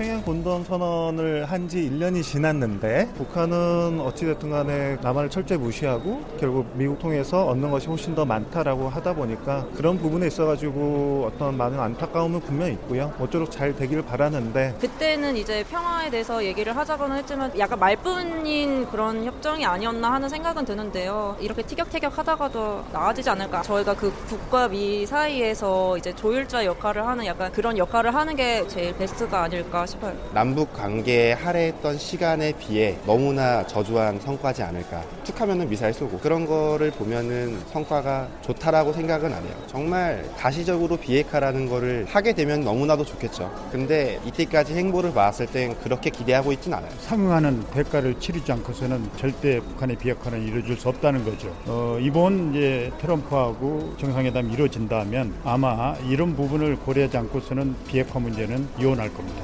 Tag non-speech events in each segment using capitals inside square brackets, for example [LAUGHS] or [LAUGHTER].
평양 공동 선언을 한 지 1년이 지났는데 북한은 어찌됐든 간에 남한을 철저히 무시하고 결국 미국 통해서 얻는 것이 훨씬 더 많다라고 하다 보니까 그런 부분에 있어가지고 어떤 많은 안타까움은 분명히 있고요. 모쪼록 잘 되기를 바라는데 그때는 이제 평화에 대해서 얘기를 하자고는 했지만 약간 말뿐인 그런 협정이 아니었나 하는 생각은 드는데요. 이렇게 티격태격 하다가도 나아지지 않을까. 저희가 그 북과 미 사이에서 이제 조율자 역할을 하는 약간 그런 역할을 하는 게 제일 베스트가 아닐까 싶어요. 남북 관계에 할애했던 시간에 비해 너무나 저조한 성과지 않을까. 툭 하면은 미사일 쏘고 그런 거를 보면은 성과가 좋다라고 생각은 안 해요. 정말 가시적으로 비핵화라는 거를 하게 되면 너무나도 좋겠죠. 근데 이때까지 행보를 봤을 땐 그렇게 기대하고 있진 않아요. 상응하는 대가를 치르지 않고서는 절대 북한의 비핵화는 이루어질 수 없다는 거죠. 어, 이번 이제 트럼프하고 정상회담이 이루어진다면 아마 이런 부분을 고려하지 않고서는 비핵화 문제는 이혼할 겁니다.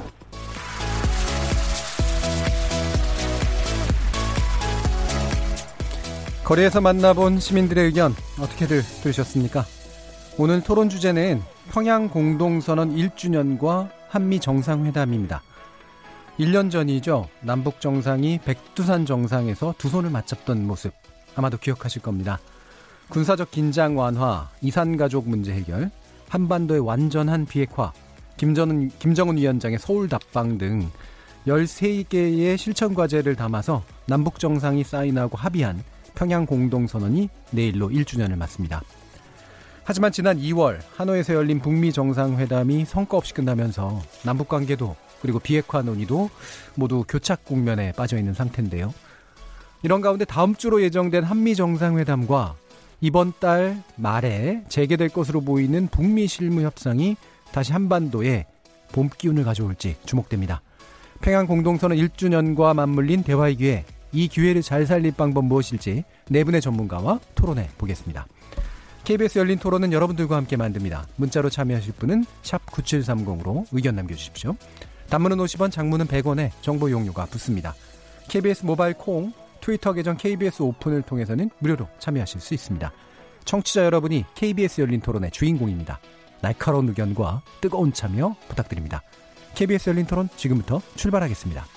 거리에서 만나본 시민들의 의견 어떻게들 들으셨습니까? 오늘 토론 주제는 평양 공동선언 1주년과 한미 정상회담입니다. 1년 전이죠. 남북 정상이 백두산 정상에서 두 손을 맞잡던 모습 아마도 기억하실 겁니다. 군사적 긴장 완화, 이산 가족 문제 해결, 한반도의 완전한 비핵화, 김정은, 김정은 위원장의 서울 답방 등 13개의 실천 과제를 담아서 남북 정상이 사인하고 합의한 평양 공동선언이 내일로 1주년을 맞습니다. 하지만 지난 2월 하노이에서 열린 북미 정상회담이 성과 없이 끝나면서 남북 관계도 그리고 비핵화 논의도 모두 교착 국면에 빠져 있는 상태인데요. 이런 가운데 다음 주로 예정된 한미 정상회담과 이번 달 말에 재개될 것으로 보이는 북미 실무 협상이 다시 한반도에 봄 기운을 가져올지 주목됩니다. 평양 공동선언 1주년과 맞물린 대화의 기회, 이 기회를 잘 살릴 방법 무엇일지 네 분의 전문가와 토론해 보겠습니다. KBS 열린 토론은 여러분들과 함께 만듭니다. 문자로 참여하실 분은 9730으로 의견 남겨주십시오. 단문은 50원, 장문은 100원에 정보 용료가 붙습니다. KBS 모바일 콩, 트위터 계정 KBS 오픈을 통해서는 무료로 참여하실 수 있습니다. 청취자 여러분이 KBS 열린 토론의 주인공입니다. 날카로운 의견과 뜨거운 참여 부탁드립니다. KBS 열린 토론 지금부터 출발하겠습니다.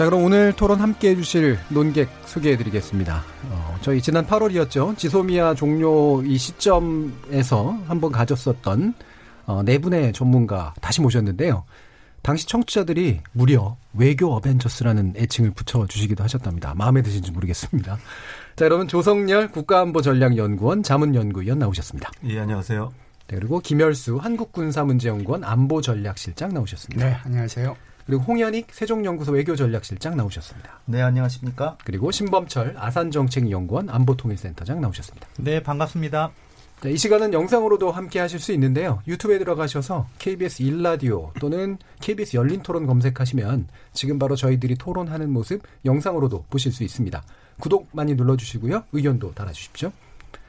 자, 그럼 오늘 토론 함께 해주실 논객 소개해 드리겠습니다. 어, 저희 지난 8월이었죠. 지소미아 종료 이 시점에서 한번 가졌었던 어, 네 분의 전문가 다시 모셨는데요. 당시 청취자들이 무려 외교 어벤져스라는 애칭을 붙여주시기도 하셨답니다. 마음에 드신지 모르겠습니다. 자, 여러분 조성열 국가안보전략연구원 자문연구위원 나오셨습니다. 예, 안녕하세요. 네, 그리고 김열수 한국군사문제연구원 안보전략실장 나오셨습니다. 네, 안녕하세요. 그리고 홍현익 세종연구소 외교전략실장 나오셨습니다. 네, 안녕하십니까? 그리고 신범철 아산정책연구원 안보통일센터장 나오셨습니다. 네, 반갑습니다. 자, 이 시간은 영상으로도 함께 하실 수 있는데요. 유튜브에 들어가셔서 KBS 일라디오 또는 KBS 열린 토론 검색하시면 지금 바로 저희들이 토론하는 모습 영상으로도 보실 수 있습니다. 구독 많이 눌러주시고요. 의견도 달아주십시오.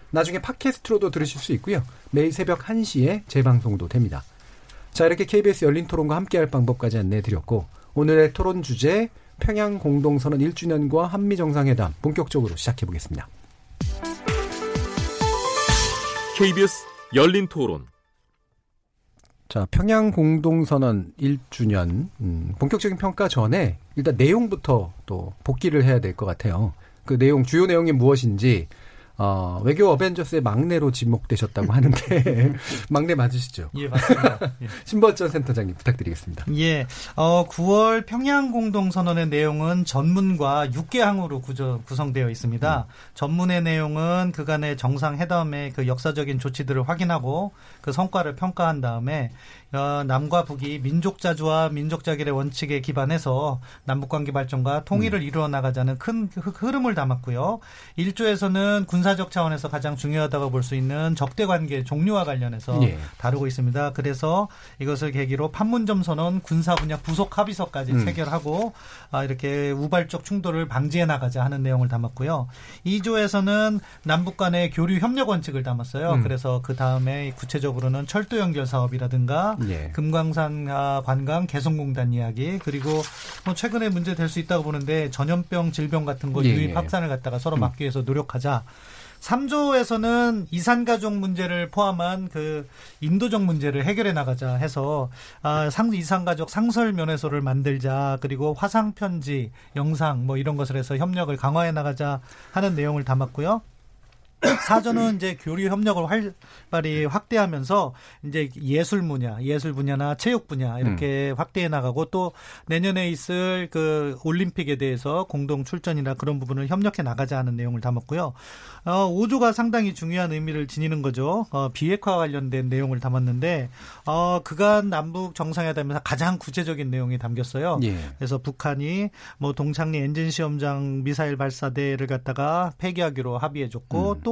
나중에 팟캐스트로도 들으실 수 있고요. 매일 새벽 1시에 재방송도 됩니다. 자, 이렇게 KBS 열린 토론과 함께할 방법까지 안내해 드렸고 오늘의 토론 주제 평양 공동선언 1주년과 한미 정상회담 본격적으로 시작해 보겠습니다. KBS 열린 토론. 자, 평양 공동선언 1주년 음, 본격적인 평가 전에 일단 내용부터 또 복귀를 해야 될 것 같아요. 그 내용 주요 내용이 무엇인지 어, 외교 어벤져스의 막내로 지목되셨다고 하는데 [LAUGHS] 막내 맞으시죠? 예, 맞습니다. 예. [LAUGHS] 신버전 센터장님 부탁드리겠습니다. 예, 어, 9월 평양 공동 선언의 내용은 전문과 6개 항으로 구조, 구성되어 있습니다. 음. 전문의 내용은 그간의 정상 회담의 그 역사적인 조치들을 확인하고 그 성과를 평가한 다음에 어, 남과 북이 민족 자주와 민족 자결의 원칙에 기반해서 남북 관계 발전과 통일을 음. 이루어 나가자는 큰 흐름을 담았고요. 1조에서는 군사적 차원에서 가장 중요하다고 볼 수 있는 적대 관계 종류와 관련해서 예. 다루고 있습니다. 그래서 이것을 계기로 판문점 선언 군사 분야 부속 합의서까지 음. 체결하고 아, 이렇게 우발적 충돌을 방지해 나가자 하는 내용을 담았고요. 2조에서는 남북 간의 교류 협력 원칙을 담았어요. 음. 그래서 그 다음에 구체적으로는 철도 연결 사업이라든가 예. 금강산 관광 개성공단 이야기 그리고 뭐 최근에 문제 될 수 있다고 보는데 전염병 질병 같은 거 예. 유입 예. 확산을 갖다가 서로 음. 막기 위해서 노력하자. 3조에서는 이산가족 문제를 포함한 그 인도적 문제를 해결해 나가자 해서 아, 상, 이산가족 상설 면회소를 만들자 그리고 화상 편지, 영상 뭐 이런 것을 해서 협력을 강화해 나가자 하는 내용을 담았고요. [COUGHS] 사전은 이제 교류 협력을 활발히 확대하면서 이제 예술 분야, 예술 분야나 체육 분야 이렇게 음. 확대해 나가고 또 내년에 있을 그 올림픽에 대해서 공동 출전이나 그런 부분을 협력해 나가자 하는 내용을 담았고요. 어, 5조가 상당히 중요한 의미를 지니는 거죠. 어, 비핵화 관련된 내용을 담았는데 어, 그간 남북 정상회담에서 가장 구체적인 내용이 담겼어요. 예. 그래서 북한이 뭐 동창리 엔진 시험장 미사일 발사대를 갖다가 폐기하기로 합의해줬고 음. 또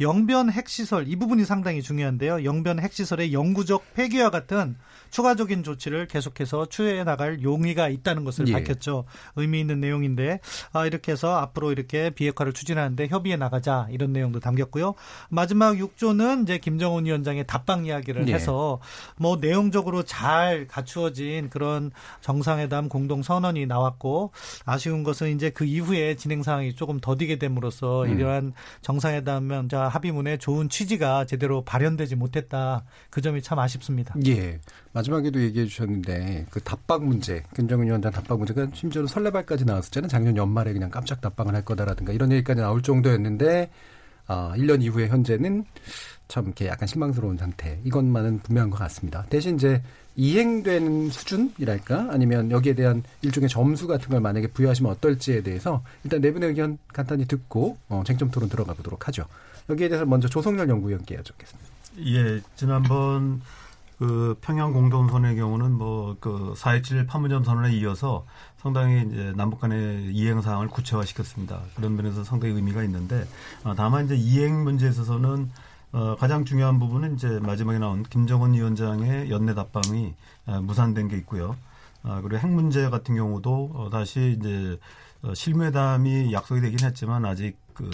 영변 핵시설 이 부분이 상당히 중요한데요. 영변 핵시설의 영구적 폐기와 같은 추가적인 조치를 계속해서 추진해 나갈 용의가 있다는 것을 예. 밝혔죠. 의미 있는 내용인데 아, 이렇게 해서 앞으로 이렇게 비핵화를 추진하는데 협의해 나가자 이런 내용도 담겼고요. 마지막 6조는 이제 김정은 위원장의 답방 이야기를 예. 해서 뭐 내용적으로 잘 갖추어진 그런 정상회담 공동 선언이 나왔고 아쉬운 것은 이제 그 이후에 진행 상황이 조금 더디게 됨으로써 음. 이러한 정상회담 자 합의문의 좋은 취지가 제대로 발현되지 못했다. 그 점이 참 아쉽습니다. 예. 마지막에도 얘기해 주셨는데 그 답방 문제, 김정은 위원장 답방 문제가 심지어는 설레발까지 나왔었잖아요. 작년 연말에 그냥 깜짝 답방을 할 거다라든가 이런 얘기까지 나올 정도였는데 아, 1년 이후에 현재는 참 이렇게 약간 실망스러운 상태. 이것만은 분명한 것 같습니다. 대신 이제 이행되는 수준이랄까 아니면 여기에 대한 일종의 점수 같은 걸 만약에 부여하시면 어떨지에 대해서 일단 네 분의 의견 간단히 듣고 어, 쟁점 토론 들어가 보도록 하죠. 여기에 대해서 먼저 조성열 연구위원께 여쭙겠습니다. 예, 지난번 그 평양 공동선의 경우는 뭐 그4.27 판문점 선언에 이어서 상당히 이제 남북 간의 이행 사항을 구체화시켰습니다. 그런 면에서 상당히 의미가 있는데 아, 다만 이제 이행 문제에 있어서는 어, 가장 중요한 부분은 이제 마지막에 나온 김정은 위원장의 연내 답방이 어, 무산된 게 있고요. 아, 그리고 핵 문제 같은 경우도 어, 다시 이제 어, 실무회담이 약속이 되긴 했지만 아직 그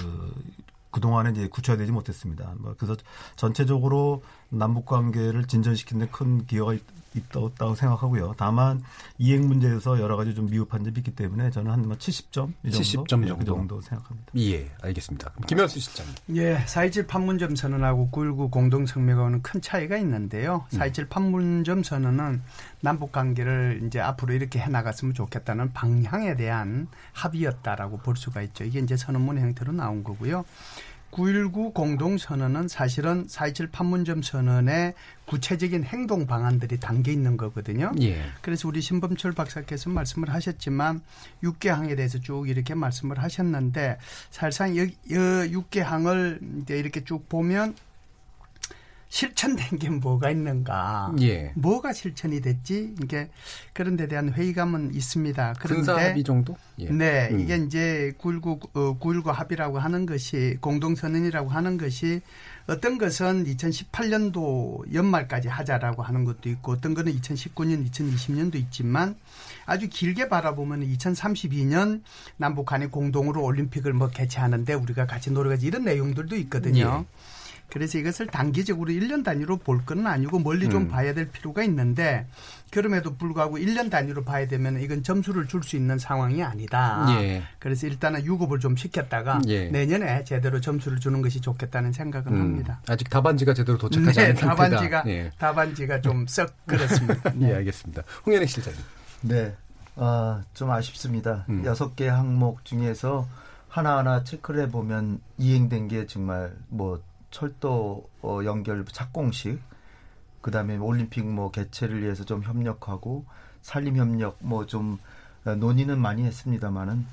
그동안에 이제 구체화되지 못했습니다. 뭐 그래서 전체적으로 남북 관계를 진전시키는 데 큰 기여가 있, 있다고 생각하고요. 다만 이행 문제에서 여러 가지 좀 미흡한 점이 있기 때문에 저는 한뭐 70점 이 정도 70점 정도. 그 정도 생각합니다. 예, 알겠습니다. 김현수 실장님. 예, 4.27 판문점 선언하고 9.19 공동성명하고는 큰 차이가 있는데요. 4.27 음. 판문점 선언은 남북 관계를 이제 앞으로 이렇게 해 나갔으면 좋겠다는 방향에 대한 합의였다라고 볼 수가 있죠. 이게 이제 선언문 형태로 나온 거고요. 9.19 공동선언은 사실은 4.27 판문점 선언의 구체적인 행동 방안들이 담겨 있는 거거든요. 예. 그래서 우리 신범철 박사께서 말씀을 하셨지만 6개 항에 대해서 쭉 이렇게 말씀을 하셨는데 사실상 여, 여 6개 항을 이렇게 쭉 보면 실천된 게 뭐가 있는가? 예. 뭐가 실천이 됐지? 이게 그런 데 대한 회의감은 있습니다. 그런데 합의 정도? 예. 네, 음. 이게 이제 919 어, 919 합의라고 하는 것이 공동 선언이라고 하는 것이 어떤 것은 2018년도 연말까지 하자라고 하는 것도 있고 어떤 거는 2019년, 2020년도 있지만 아주 길게 바라보면 2032년 남북 한이 공동으로 올림픽을 뭐 개최하는데 우리가 같이 노력하지 이런 내용들도 있거든요. 예. 그래서 이것을 단기적으로 1년 단위로 볼 건 아니고 멀리 좀 음. 봐야 될 필요가 있는데 그럼에도 불구하고 1년 단위로 봐야 되면 이건 점수를 줄 수 있는 상황이 아니다. 예. 그래서 일단은 유급을 좀 시켰다가 예. 내년에 제대로 점수를 주는 것이 좋겠다는 생각은 음. 합니다. 아직 답안지가 제대로 도착하지 네, 않은 답안지가 예. 답안지가 좀 썩 그렇습니다. 네. [LAUGHS] 예, 알겠습니다. 홍현익 실장님. 네. 아, 좀 아쉽습니다. 음. 여섯 음. 개 항목 중에서 하나하나 체크를 해보면 이행된 게 정말 뭐 철도 어, 연결 착공식 그다음에 올림픽 뭐 개최를 위해서 좀 협력하고 산림 협력 뭐좀 어, 논의는 많이 했습니다마는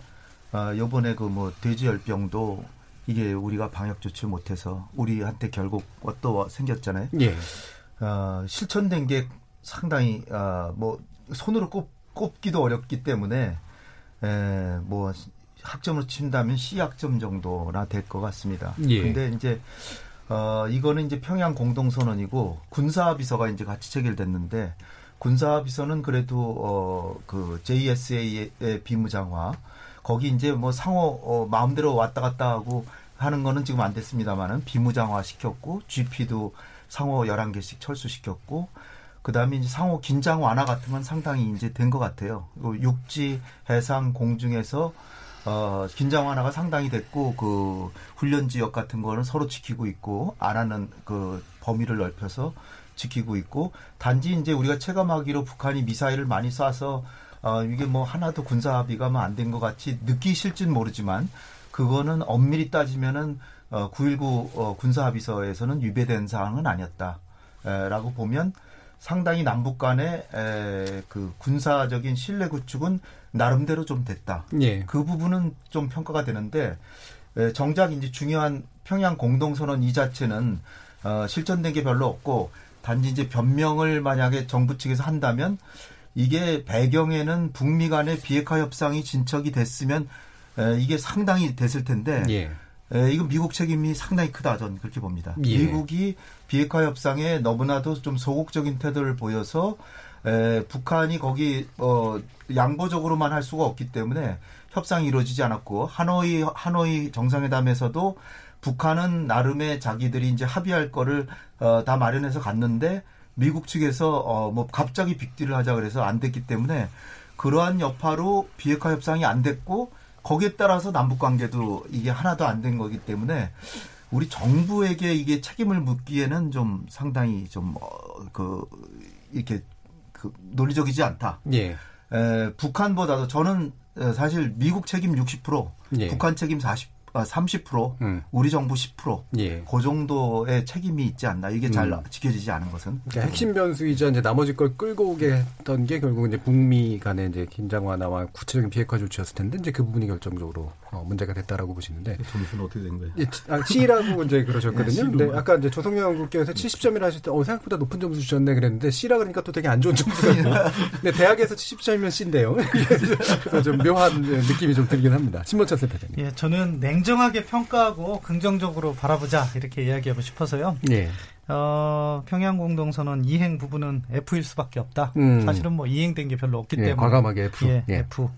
아, 요번에 그 뭐 돼지열병도 이게 우리가 방역 조치 못해서 우리한테 결국 또 생겼잖아요. 예. 어, 실천된 게 상당히 어, 뭐 손으로 꼽, 꼽기도 어렵기 때문에 에, 뭐 학점으로 친다면 C 학점 정도나 될 것 같습니다. 예. 근데 이제 어 이거는 이제 평양 공동선언이고 군사비서가 이제 같이 체결됐는데 군사비서는 그래도 어 그 JSA의 비무장화 거기 이제 뭐 상호 어 마음대로 왔다 갔다 하고 하는 거는 지금 안 됐습니다만은 비무장화 시켰고 GP도 상호 11개씩 철수시켰고 그다음에 이제 상호 긴장 완화 같은 건 상당히 이제 된 것 같아요. 육지, 해상, 공중에서 어, 긴장 완화가 상당히 됐고 그 훈련 지역 같은 거는 서로 지키고 있고 안 하는 그 범위를 넓혀서 지키고 있고 단지 이제 우리가 체감하기로 북한이 미사일을 많이 쏴서 어, 이게 뭐 하나도 군사 합의가 뭐 안 된 것 같이 느끼실진 모르지만 그거는 엄밀히 따지면은 어, 9.19 어, 군사 합의서에서는 위배된 사항은 아니었다. 에, 라고 보면 상당히 남북 간의 에, 그 군사적인 신뢰 구축은 나름대로 좀 됐다. 예. 그 부분은 좀 평가가 되는데 에, 정작 이제 중요한 평양 공동선언 이 자체는 어, 실천된 게 별로 없고 단지 이제 변명을 만약에 정부 측에서 한다면 이게 배경에는 북미 간의 비핵화 협상이 진척이 됐으면 에, 이게 상당히 됐을 텐데 예. 에, 이거 미국 책임이 상당히 크다 저는 그렇게 봅니다. 예. 미국이 비핵화 협상에 너무나도 좀 소극적인 태도를 보여서 에, 북한이 거기 어, 양보적으로만 할 수가 없기 때문에 협상이 이루어지지 않았고 하노이 하노이 정상회담에서도 북한은 나름의 자기들이 이제 합의할 거를 어, 다 마련해서 갔는데 미국 측에서 어, 뭐 갑자기 빅딜을 하자 그래서 안 됐기 때문에 그러한 여파로 비핵화 협상이 안 됐고 거기에 따라서 남북 관계도 이게 하나도 안 된 거기 때문에 우리 정부에게 이게 책임을 묻기에는 좀 상당히 좀그 이렇게 그 논리적이지 않다. 예. 에, 북한보다도 저는 에, 사실 미국 책임 60%, 예. 북한 책임 40, 아, 30%, 음. 우리 정부 10%, 예. 그 정도의 책임이 있지 않나. 이게 잘 음. 지켜지지 않은 것은. 그러니까 핵심 변수이자 이제 나머지 걸 끌고 오게 했던 게 결국 이제 북미 간의 이제 긴장 완화와 구체적인 비핵화 조치였을 텐데 이제 그 부분이 결정적으로 어, 문제가 됐다라고 보시는데 점수는 어떻게 된 거예요? 예, 아, C라고 이제 그러셨거든요. 네, C로. 근데 아까 이제 조성영 연구께서 70점이라 하실 때, 어, 생각보다 높은 점수 주셨네 그랬는데 C라 그러니까 또 되게 안 좋은 점수가 [LAUGHS] 근데 대학에서 70점이면 C인데요. [LAUGHS] 그래서 좀 묘한 느낌이 좀 들긴 합니다. 신문철 센터장님. 예, 저는 냉 정하게 평가하고 긍정적으로 바라보자 이렇게 이야기하고 싶어서요. 예. 어, 평양 공동선언 이행 부분은 F일 수밖에 없다. 음. 사실은 뭐 이행된 게 별로 없기 예, 때문에 과감하게 F. 예, 예. F.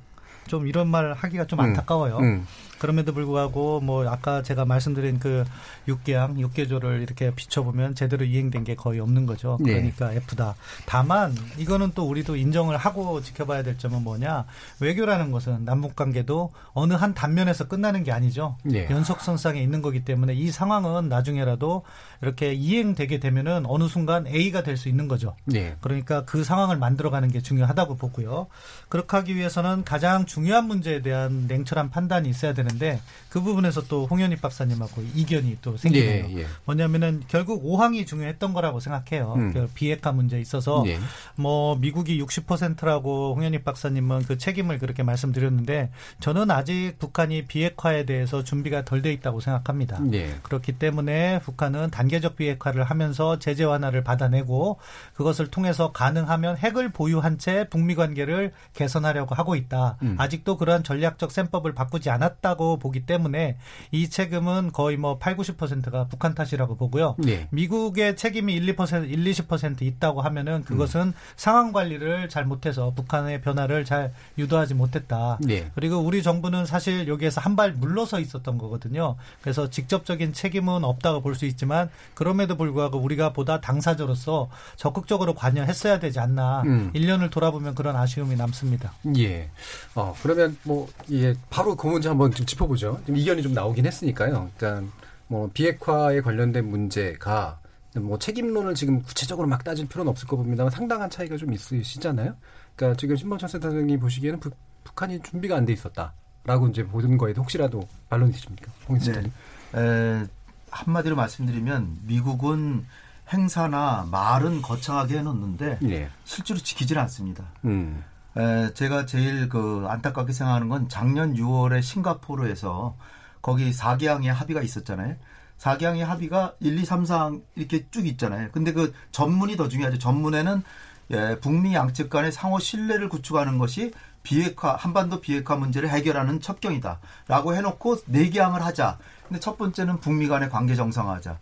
좀 이런 말 하기가 좀 음, 안타까워요. 음. 그럼에도 불구하고 뭐 아까 제가 말씀드린 그 육개항, 육개조를 이렇게 비춰보면 제대로 이행된 게 거의 없는 거죠. 네. 그러니까 F다. 다만 이거는 또 우리도 인정을 하고 지켜봐야 될 점은 뭐냐 외교라는 것은 남북 관계도 어느 한 단면에서 끝나는 게 아니죠. 예. 연속선상에 있는 거기 때문에 이 상황은 나중에라도 이렇게 이행되게 되면은 어느 순간 A가 될 수 있는 거죠. 예. 그러니까 그 상황을 만들어가는 게 중요하다고 보고요. 그렇게 하기 위해서는 가장 중요한 문제에 대한 냉철한 판단이 있어야 되는 데 그 부분에서 또 홍현희 박사님하고 이견이 또 생기네요. 예, 예. 뭐냐면은 결국 5항이 중요했던 거라고 생각해요. 음. 그 비핵화 문제에 있어서 예. 뭐 미국이 60%라고 홍현희 박사님은 그 책임을 그렇게 말씀드렸는데 저는 아직 북한이 비핵화에 대해서 준비가 덜 돼 있다고 생각합니다. 예. 그렇기 때문에 북한은 단계적 비핵화를 하면서 제재 완화를 받아내고 그것을 통해서 가능하면 핵을 보유한 채 북미 관계를 개선하려고 하고 있다. 음. 아직도 그러한 전략적 셈법을 바꾸지 않았다 고 보기 때문에 이 책임은 거의 뭐 8, 90%가 북한 탓이라고 보고요. 예. 미국의 책임이 1, 2%, 1, 20% 있다고 하면은 그것은 음. 상황 관리를 잘 못해서 북한의 변화를 잘 유도하지 못했다. 예. 그리고 우리 정부는 사실 여기에서 한 발 물러서 있었던 거거든요. 그래서 직접적인 책임은 없다고 볼 수 있지만 그럼에도 불구하고 우리가 보다 당사자로서 적극적으로 관여했어야 되지 않나. 음. 1년을 돌아보면 그런 아쉬움이 남습니다. 예. 어, 그러면 뭐, 예, 바로 그 문제 한번 좀 짚어보죠. 지금 이견이 좀 나오긴 했으니까요. 그러니까 뭐, 비핵화에 관련된 문제가 뭐 책임론을 지금 구체적으로 막 따질 필요는 없을 것 봅니다만 상당한 차이가 좀 있으시잖아요. 그러니까 지금 신범철 센터장님 보시기에는 북, 북한이 준비가 안 돼 있었다. 라고 이제 보는 거에도 혹시라도 반론 있으십니까? 홍 네. 센터님. 에, 한마디로 말씀드리면 미국은 행사나 말은 거창하게 해놓는데 예. 실제로 지키질 않습니다. 음. 에, 제가 제일 그 안타깝게 생각하는 건 작년 6월에 싱가포르에서 거기 4개항의 합의가 있었잖아요. 4개항의 합의가 1, 2, 3, 4항 이렇게 쭉 있잖아요. 근데 그 전문이 더 중요하죠. 전문에는 예, 북미 양측 간의 상호 신뢰를 구축하는 것이 비핵화 한반도 비핵화 문제를 해결하는 첩경이다 라고 해놓고 내기항을 하자. 근데 첫 번째는 북미 간의 관계 정상화하자.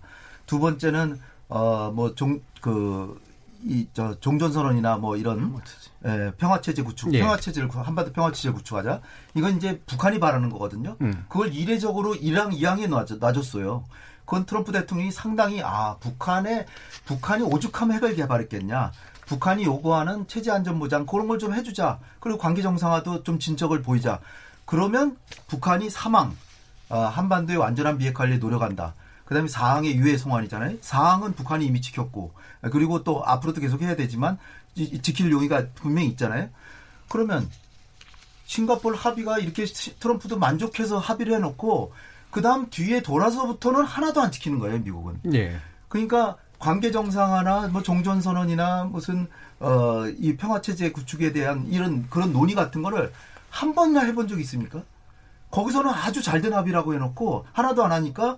두 번째는 어 뭐 종 그 이 저 종전선언이나 뭐 이런 예, 평화체제 구축, 예. 평화체제를 구- 한반도 평화체제 구축하자. 이건 이제 북한이 바라는 거거든요. 음. 그걸 이례적으로 이랑 이항에 놔줬, 놔줬어요. 그건 트럼프 대통령이 상당히 아 북한에 북한이 오죽하면 핵을 개발했겠냐. 북한이 요구하는 체제 안전 보장 그런 걸 좀 해주자. 그리고 관계 정상화도 좀 진척을 보이자. 그러면 북한이 사망, 아, 한반도의 완전한 비핵화를 노력한다. 그다음에 사항의 유해 송환이잖아요. 사항은 북한이 이미 지켰고 그리고 또 앞으로도 계속 해야 되지만 지킬 용의가 분명히 있잖아요. 그러면 싱가포르 합의가 이렇게 시- 트럼프도 만족해서 합의를 해놓고 그 다음 뒤에 돌아서부터는 하나도 안 지키는 거예요, 미국은. 예. 그러니까 관계 정상화나 뭐 종전 선언이나 무슨 어 이 평화 체제 구축에 대한 이런 그런 논의 같은 거를 한 번이나 해본 적이 있습니까? 거기서는 아주 잘된 합의라고 해놓고 하나도 안 하니까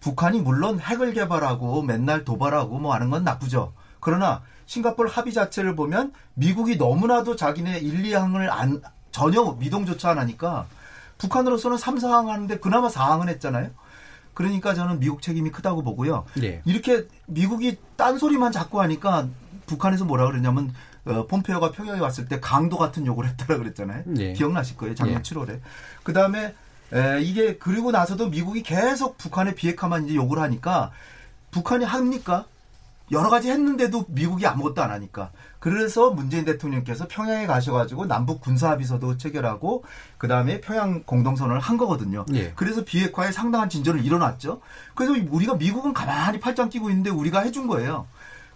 북한이 물론 핵을 개발하고 맨날 도발하고 뭐 하는 건 나쁘죠. 그러나 싱가포르 합의 자체를 보면 미국이 너무나도 자기네 1, 2항을 안 전혀 미동조차 안 하니까 북한으로서는 3, 4항 하는데 그나마 4항은 했잖아요. 그러니까 저는 미국 책임이 크다고 보고요. 예. 이렇게 미국이 딴소리만 자꾸 하니까 북한에서 뭐라 그러냐면 어, 폼페오가 평양에 왔을 때 강도 같은 욕을 했다라 그랬잖아요. 예. 기억나실 거예요. 작년 예. 7월에. 그 다음에 이게 그리고 나서도 미국이 계속 북한의 비핵화만 이제 욕을 하니까 북한이 합니까? 여러 가지 했는데도 미국이 아무것도 안 하니까. 그래서 문재인 대통령께서 평양에 가셔가지고 남북 군사합의서도 체결하고 그 다음에 평양 공동선언을 한 거거든요. 예. 그래서 비핵화에 상당한 진전을 일어났죠. 그래서 우리가 미국은 가만히 팔짱 끼고 있는데 우리가 해준 거예요.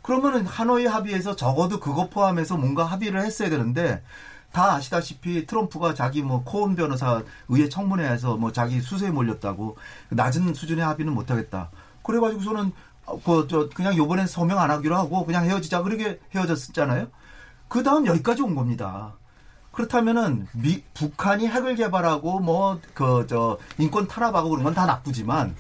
그러면은 하노이 합의에서 적어도 그거 포함해서 뭔가 합의를 했어야 되는데 다 아시다시피 트럼프가 자기 뭐 코온 변호사 의회 청문회에서 뭐 자기 수세에 몰렸다고 낮은 수준의 합의는 못하겠다. 그래가지고서는 그저 그냥 요번엔 서명 안 하기로 하고 그냥 헤어지자 그렇게 헤어졌잖아요. 그 다음 여기까지 온 겁니다. 그렇다면은 미, 북한이 핵을 개발하고 뭐 그 저 인권 탄압하고 그런 건 다 나쁘지만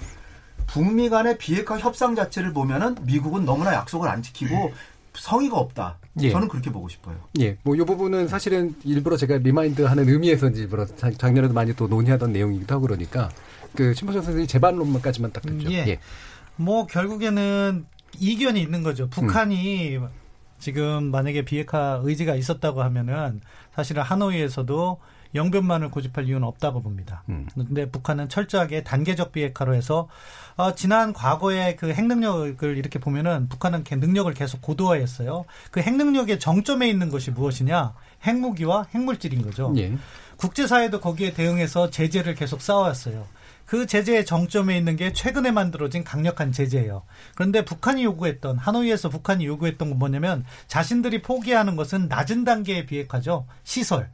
북미 간의 비핵화 협상 자체를 보면은 미국은 너무나 약속을 안 지키고 성의가 없다. 예. 저는 그렇게 보고 싶어요. 예, 뭐, 요 부분은 사실은 일부러 제가 remind 하는 의미에서 이제 일부러 자- 작년에도 많이 또 논의하던 내용이기도 하고 그러니까, 그, 신보정 선생님 재반론만까지만 딱 듣죠. 예. 뭐 결국에는 이견이 있는 거죠. 북한이 음. 지금 만약에 비핵화 의지가 있었다고 하면은 사실은 하노이에서도 영변만을 고집할 이유는 없다고 봅니다. 음. 근데 북한은 철저하게 단계적 비핵화로 해서 어, 지난 과거의 그 핵능력을 이렇게 보면은 북한은 개- 능력을 계속 고도화했어요. 그 핵능력의 정점에 있는 것이 무엇이냐? 핵무기와 핵물질인 거죠. 예. 국제사회도 거기에 대응해서 제재를 계속 쌓아왔어요. 그 제재의 정점에 있는 게 최근에 만들어진 강력한 제재예요. 그런데 북한이 요구했던 하노이에서 북한이 요구했던 건 뭐냐면 자신들이 포기하는 것은 낮은 단계의 비핵화죠. 시설.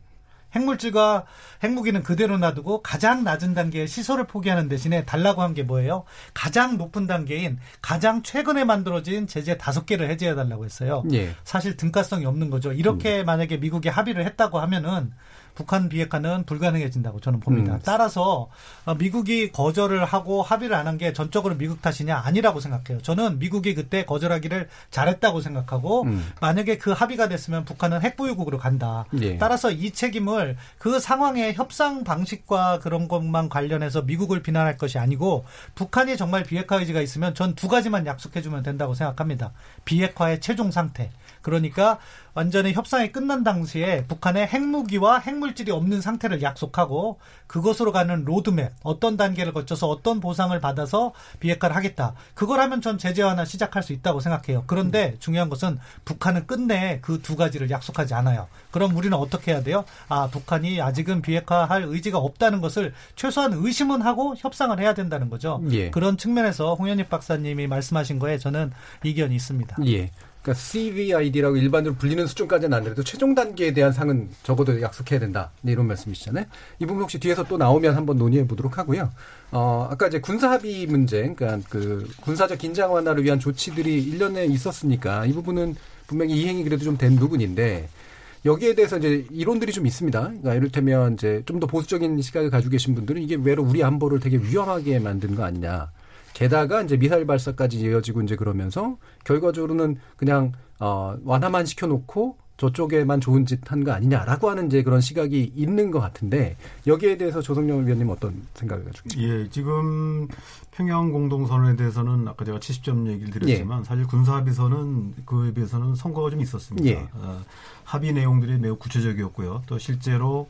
핵물질과 핵무기는 그대로 놔두고 가장 낮은 단계의 시설을 포기하는 대신에 달라고 한 게 뭐예요? 가장 높은 단계인 가장 최근에 만들어진 제재 다섯 개를 해제해 달라고 했어요. 예. 사실 등가성이 없는 거죠. 이렇게 만약에 미국이 합의를 했다고 하면은 북한 비핵화는 불가능해진다고 저는 봅니다. 음. 따라서 어, 미국이 거절을 하고 합의를 안 한 게 전적으로 미국 탓이냐 아니라고 생각해요. 저는 미국이 그때 거절하기를 잘했다고 생각하고 음. 만약에 그 합의가 됐으면 북한은 핵보유국으로 간다. 예. 따라서 이 책임을 그 상황의 협상 방식과 그런 것만 관련해서 미국을 비난할 것이 아니고 북한이 정말 비핵화 의지가 있으면 전 두 가지만 약속해주면 된다고 생각합니다. 비핵화의 최종 상태. 그러니까 완전히 협상이 끝난 당시에 북한의 핵무기와 핵물질이 없는 상태를 약속하고 그것으로 가는 로드맵 어떤 단계를 거쳐서 어떤 보상을 받아서 비핵화를 하겠다. 그걸 하면 전 제재 완화 시작할 수 있다고 생각해요. 그런데 중요한 것은 북한은 끝내 그 두 가지를 약속하지 않아요. 그럼 우리는 어떻게 해야 돼요? 아 북한이 아직은 비핵화할 의지가 없다는 것을 최소한 의심은 하고 협상을 해야 된다는 거죠. 예. 그런 측면에서 홍현익 박사님이 말씀하신 거에 저는 이견이 있습니다. 예. 그러니까 CVID라고 일반적으로 불리는 수준까지는 안 되더라도 최종 단계에 대한 상은 적어도 약속해야 된다. 네, 이런 말씀이시잖아요. 이 부분 혹시 뒤에서 또 나오면 한번 논의해 보도록 하고요. 어, 아까 이제 군사 합의 문제, 그러니까 그 군사적 긴장 완화를 위한 조치들이 일년에 있었으니까 이 부분은 분명히 이행이 그래도 좀 된 부분인데 여기에 대해서 이제 이론들이 좀 있습니다. 그러니까 이를테면 이제 좀 더 보수적인 시각을 가지고 계신 분들은 이게 외로 우리 안보를 되게 위험하게 만든 거 아니냐. 게다가 이제 미사일 발사까지 이어지고 이제 그러면서 결과적으로는 그냥 어 완화만 시켜놓고 저쪽에만 좋은 짓 한 거 아니냐라고 하는 이제 그런 시각이 있는 것 같은데 여기에 대해서 조성영 위원님 어떤 생각을 가지고 계십니까? 예, 지금 평양 공동선언에 대해서는 아까 제가 70점 얘기를 드렸지만 예. 사실 군사 합의서는 그에 비해서는 성과가 좀 있었습니다. 예. 어, 합의 내용들이 매우 구체적이었고요. 또 실제로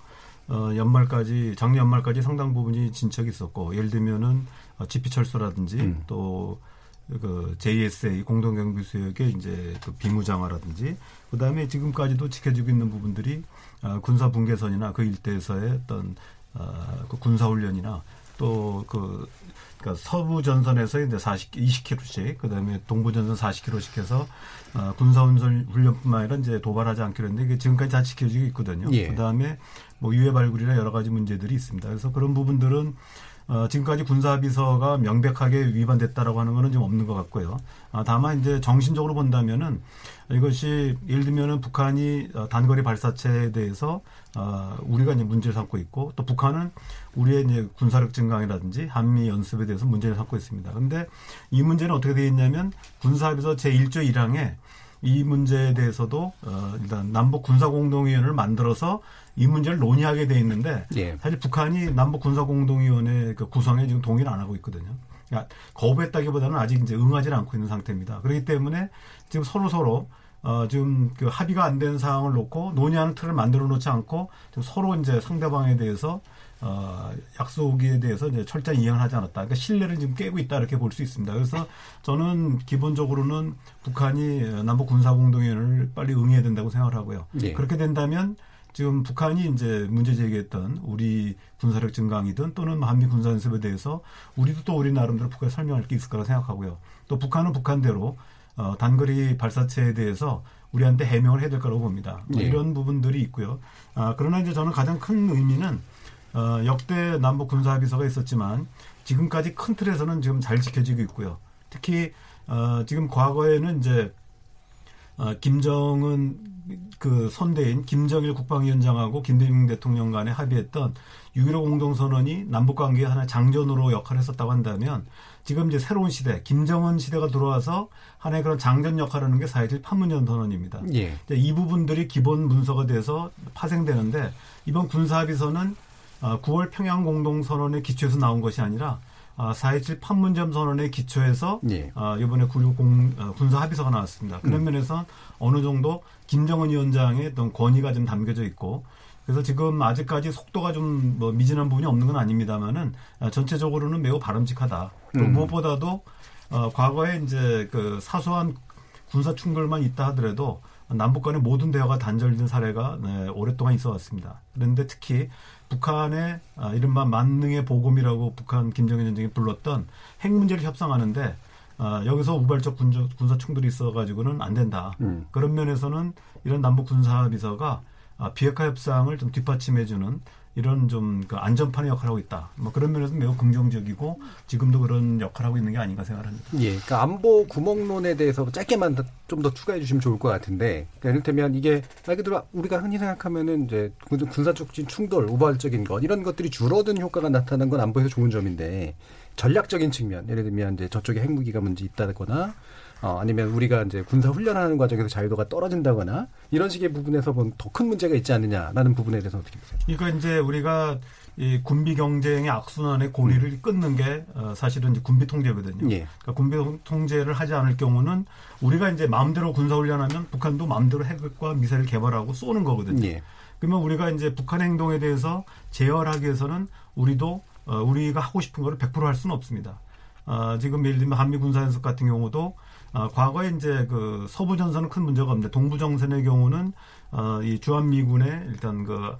어, 연말까지 작년 연말까지 상당 부분이 진척이 있었고 예를 들면은 어, 지피철소라든지 음. 또그 JSA 공동경비 수역의 이제 그 비무장화라든지 그다음에 지금까지도 지켜지고 있는 부분들이 어, 군사 분계선이나 그 일대에서의 어떤 어, 그 군사 훈련이나 또그 그러니까 서부 전선에서 이제 40 20km씩 그다음에 동부 전선 40km씩 해서 어, 군사 훈련뿐만 아니라 이제 도발하지 않기로 했는데 이게 지금까지 다 지켜지고 있거든요. 예. 그다음에 뭐 유해 발굴이나 여러 가지 문제들이 있습니다. 그래서 그런 부분들은 어, 지금까지 군사비서가 명백하게 위반됐다라고 하는 거는 좀 없는 것 같고요. 아, 다만 이제 정신적으로 본다면은 이것이 예를 들면은 북한이 어, 단거리 발사체에 대해서 어, 우리가 이제 문제를 삼고 있고 또 북한은 우리의 이제 군사력 증강이라든지 한미 연습에 대해서 문제를 삼고 있습니다. 그런데 이 문제는 어떻게 되어 있냐면 군사비서 제1조 1항에 이 문제에 대해서도 어, 일단 남북 군사공동위원회를 만들어서 이 문제를 논의하게 돼 있는데 예. 사실 북한이 남북 군사공동위원회 그 구성에 지금 동의를 안 하고 있거든요. 그러니까 거부했다기보다는 아직 이제 응하지 않고 있는 상태입니다. 그렇기 때문에 지금 서로 서로 어, 지금 그 합의가 안 된 사항을 놓고 논의하는 틀을 만들어 놓지 않고 좀 서로 이제 상대방에 대해서 어, 약속에 대해서 이제 철저히 이행을 하지 않았다. 그러니까 신뢰를 지금 깨고 있다 이렇게 볼 수 있습니다. 그래서 저는 기본적으로는 북한이 남북 군사 공동회의를 빨리 응해야 된다고 생각을 하고요. 네. 그렇게 된다면 지금 북한이 이제 문제 제기했던 우리 군사력 증강이든 또는 한미 군사 연습에 대해서 우리도 또 우리 나름대로 북한에 설명할 게 있을 거라 생각하고요. 또 북한은 북한대로 어, 단거리 발사체에 대해서 우리한테 해명을 해야 될 거라고 봅니다. 뭐 네. 이런 부분들이 있고요. 아, 그러나 이제 저는 가장 큰 의미는 어, 역대 남북 군사 합의서가 있었지만 지금까지 큰 틀에서는 지금 잘 지켜지고 있고요. 특히 어, 지금 과거에는 이제 어, 김정은 그 선대인 김정일 국방위원장하고 김대중 대통령 간에 합의했던 6.15 공동선언이 남북관계에 하나 장전으로 역할을 했었다고 한다면 지금 이제 새로운 시대, 김정은 시대가 들어와서 하나의 그런 장전 역할을 하는 게4.27 판문점 선언입니다. 예. 이 부분들이 기본 문서가 돼서 파생되는데 이번 군사합의서는 9월 어, 평양 공동선언의 기초에서 나온 것이 아니라 4.27 어, 판문점 선언의 기초에서 예. 어, 이번에 공, 군사 합의서가 나왔습니다. 그런 음. 면에서 어느 정도 김정은 위원장의 어떤 권위가 좀 담겨져 있고 그래서 지금 아직까지 속도가 좀 뭐 미진한 부분이 없는 건 아닙니다만은 전체적으로는 매우 바람직하다. 또 음. 무엇보다도 어, 과거에 이제 그 사소한 군사 충돌만 있다 하더라도 남북 간의 모든 대화가 단절된 사례가 네, 오랫동안 있어 왔습니다. 그런데 특히 북한의 아, 이른바 만능의 보금이라고 북한 김정일 위원장이 불렀던 핵 문제를 협상하는데 아, 여기서 우발적 군사, 군사 충돌이 있어가지고는 안 된다. 음. 그런 면에서는 이런 남북 군사 비서가 아, 비핵화 협상을 좀 뒷받침해주는 이런 좀 그 안전판의 역할을 하고 있다. 뭐 그런 면에서 매우 긍정적이고 지금도 그런 역할을 하고 있는 게 아닌가 생각합니다. 예, 그러니까 안보 구멍론에 대해서 짧게만 좀 더 추가해 주시면 좋을 것 같은데, 그러니까 이를테면 이게 말 그대로 우리가 흔히 생각하면은 이제 군사적 충돌, 우발적인 것 이런 것들이 줄어든 효과가 나타난 건 안보에서 좋은 점인데 전략적인 측면, 예를 들면 이제 저쪽에 핵무기가 문제 있다거나 어, 아니면 우리가 이제 군사 훈련하는 과정에서 자유도가 떨어진다거나 이런 식의 부분에서 더 큰 문제가 있지 않느냐라는 부분에 대해서 어떻게 보세요? 이거 이제 우리가 이 군비 경쟁의 악순환의 고리를 음. 끊는 게 어, 사실은 이제 군비 통제거든요. 예. 그러니까 군비 통제를 하지 않을 경우는 우리가 이제 마음대로 군사 훈련하면 북한도 마음대로 핵과 미사일 개발하고 쏘는 거거든요. 예. 그러면 우리가 이제 북한 행동에 대해서 제어하기 위해서는 우리도 어, 우리가 하고 싶은 거를 100%할 수는 없습니다. 어, 지금 예를 들면 한미 군사연습 같은 경우도 어, 과거에 이제 그 서부 전선은 큰 문제가 없는데 동부 정선의 경우는 어, 이 주한미군의 일단 그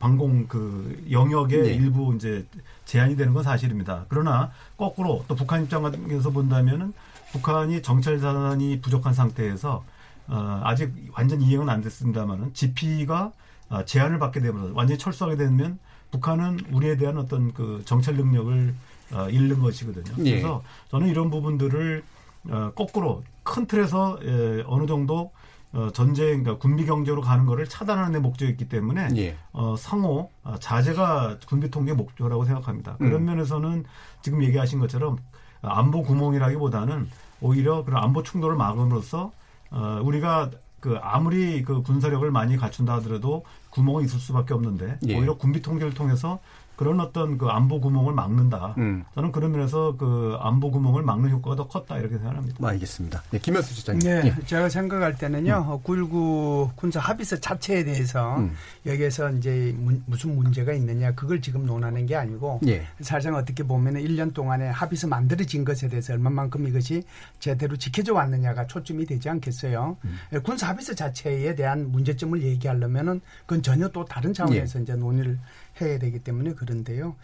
방공 그 영역의 네. 일부 이제 제한이 되는 건 사실입니다. 그러나 거꾸로 또 북한 입장에서 본다면은 북한이 정찰 자산이 부족한 상태에서 어, 아직 완전 이행은 안 됐습니다만은 GP가 어, 제한을 받게 되면 완전히 철수하게 되면 북한은 우리에 대한 어떤 그 정찰 능력을 어, 잃는 것이거든요. 네. 그래서 저는 이런 부분들을 어, 거꾸로 큰 틀에서 예, 어느 정도 어, 전쟁, 그러니까 군비 경제로 가는 거를 차단하는 데 목적이기 때문에 예. 어, 상호 어, 자제가 군비 통계 목표라고 생각합니다. 그런 음. 면에서는 지금 얘기하신 것처럼 안보 구멍이라기보다는 오히려 그런 안보 충돌을 막음으로써 어, 우리가 그 아무리 그 군사력을 많이 갖춘다 하더라도 구멍이 있을 수밖에 없는데 예. 오히려 군비 통제를 통해서 그런 어떤 그 안보 구멍을 막는다. 음. 저는 그런 면에서 그 안보 구멍을 막는 효과가 더 컸다 이렇게 생각합니다. 알겠습니다. 네, 김현수 지장님. 네, 예. 제가 생각할 때는요, 음. 9.19 군사 합의서 자체에 대해서 음. 여기에서 이제 문, 무슨 문제가 있느냐, 그걸 지금 논하는 게 아니고, 예. 사실상 어떻게 보면 1년 동안에 합의서 만들어진 것에 대해서 얼마만큼 이것이 제대로 지켜져 왔느냐가 초점이 되지 않겠어요. 음. 군사 합의서 자체에 대한 문제점을 얘기하려면은 그건 전혀 또 다른 차원에서 예. 이제 논의를 해야 되기 때문에 그런데요.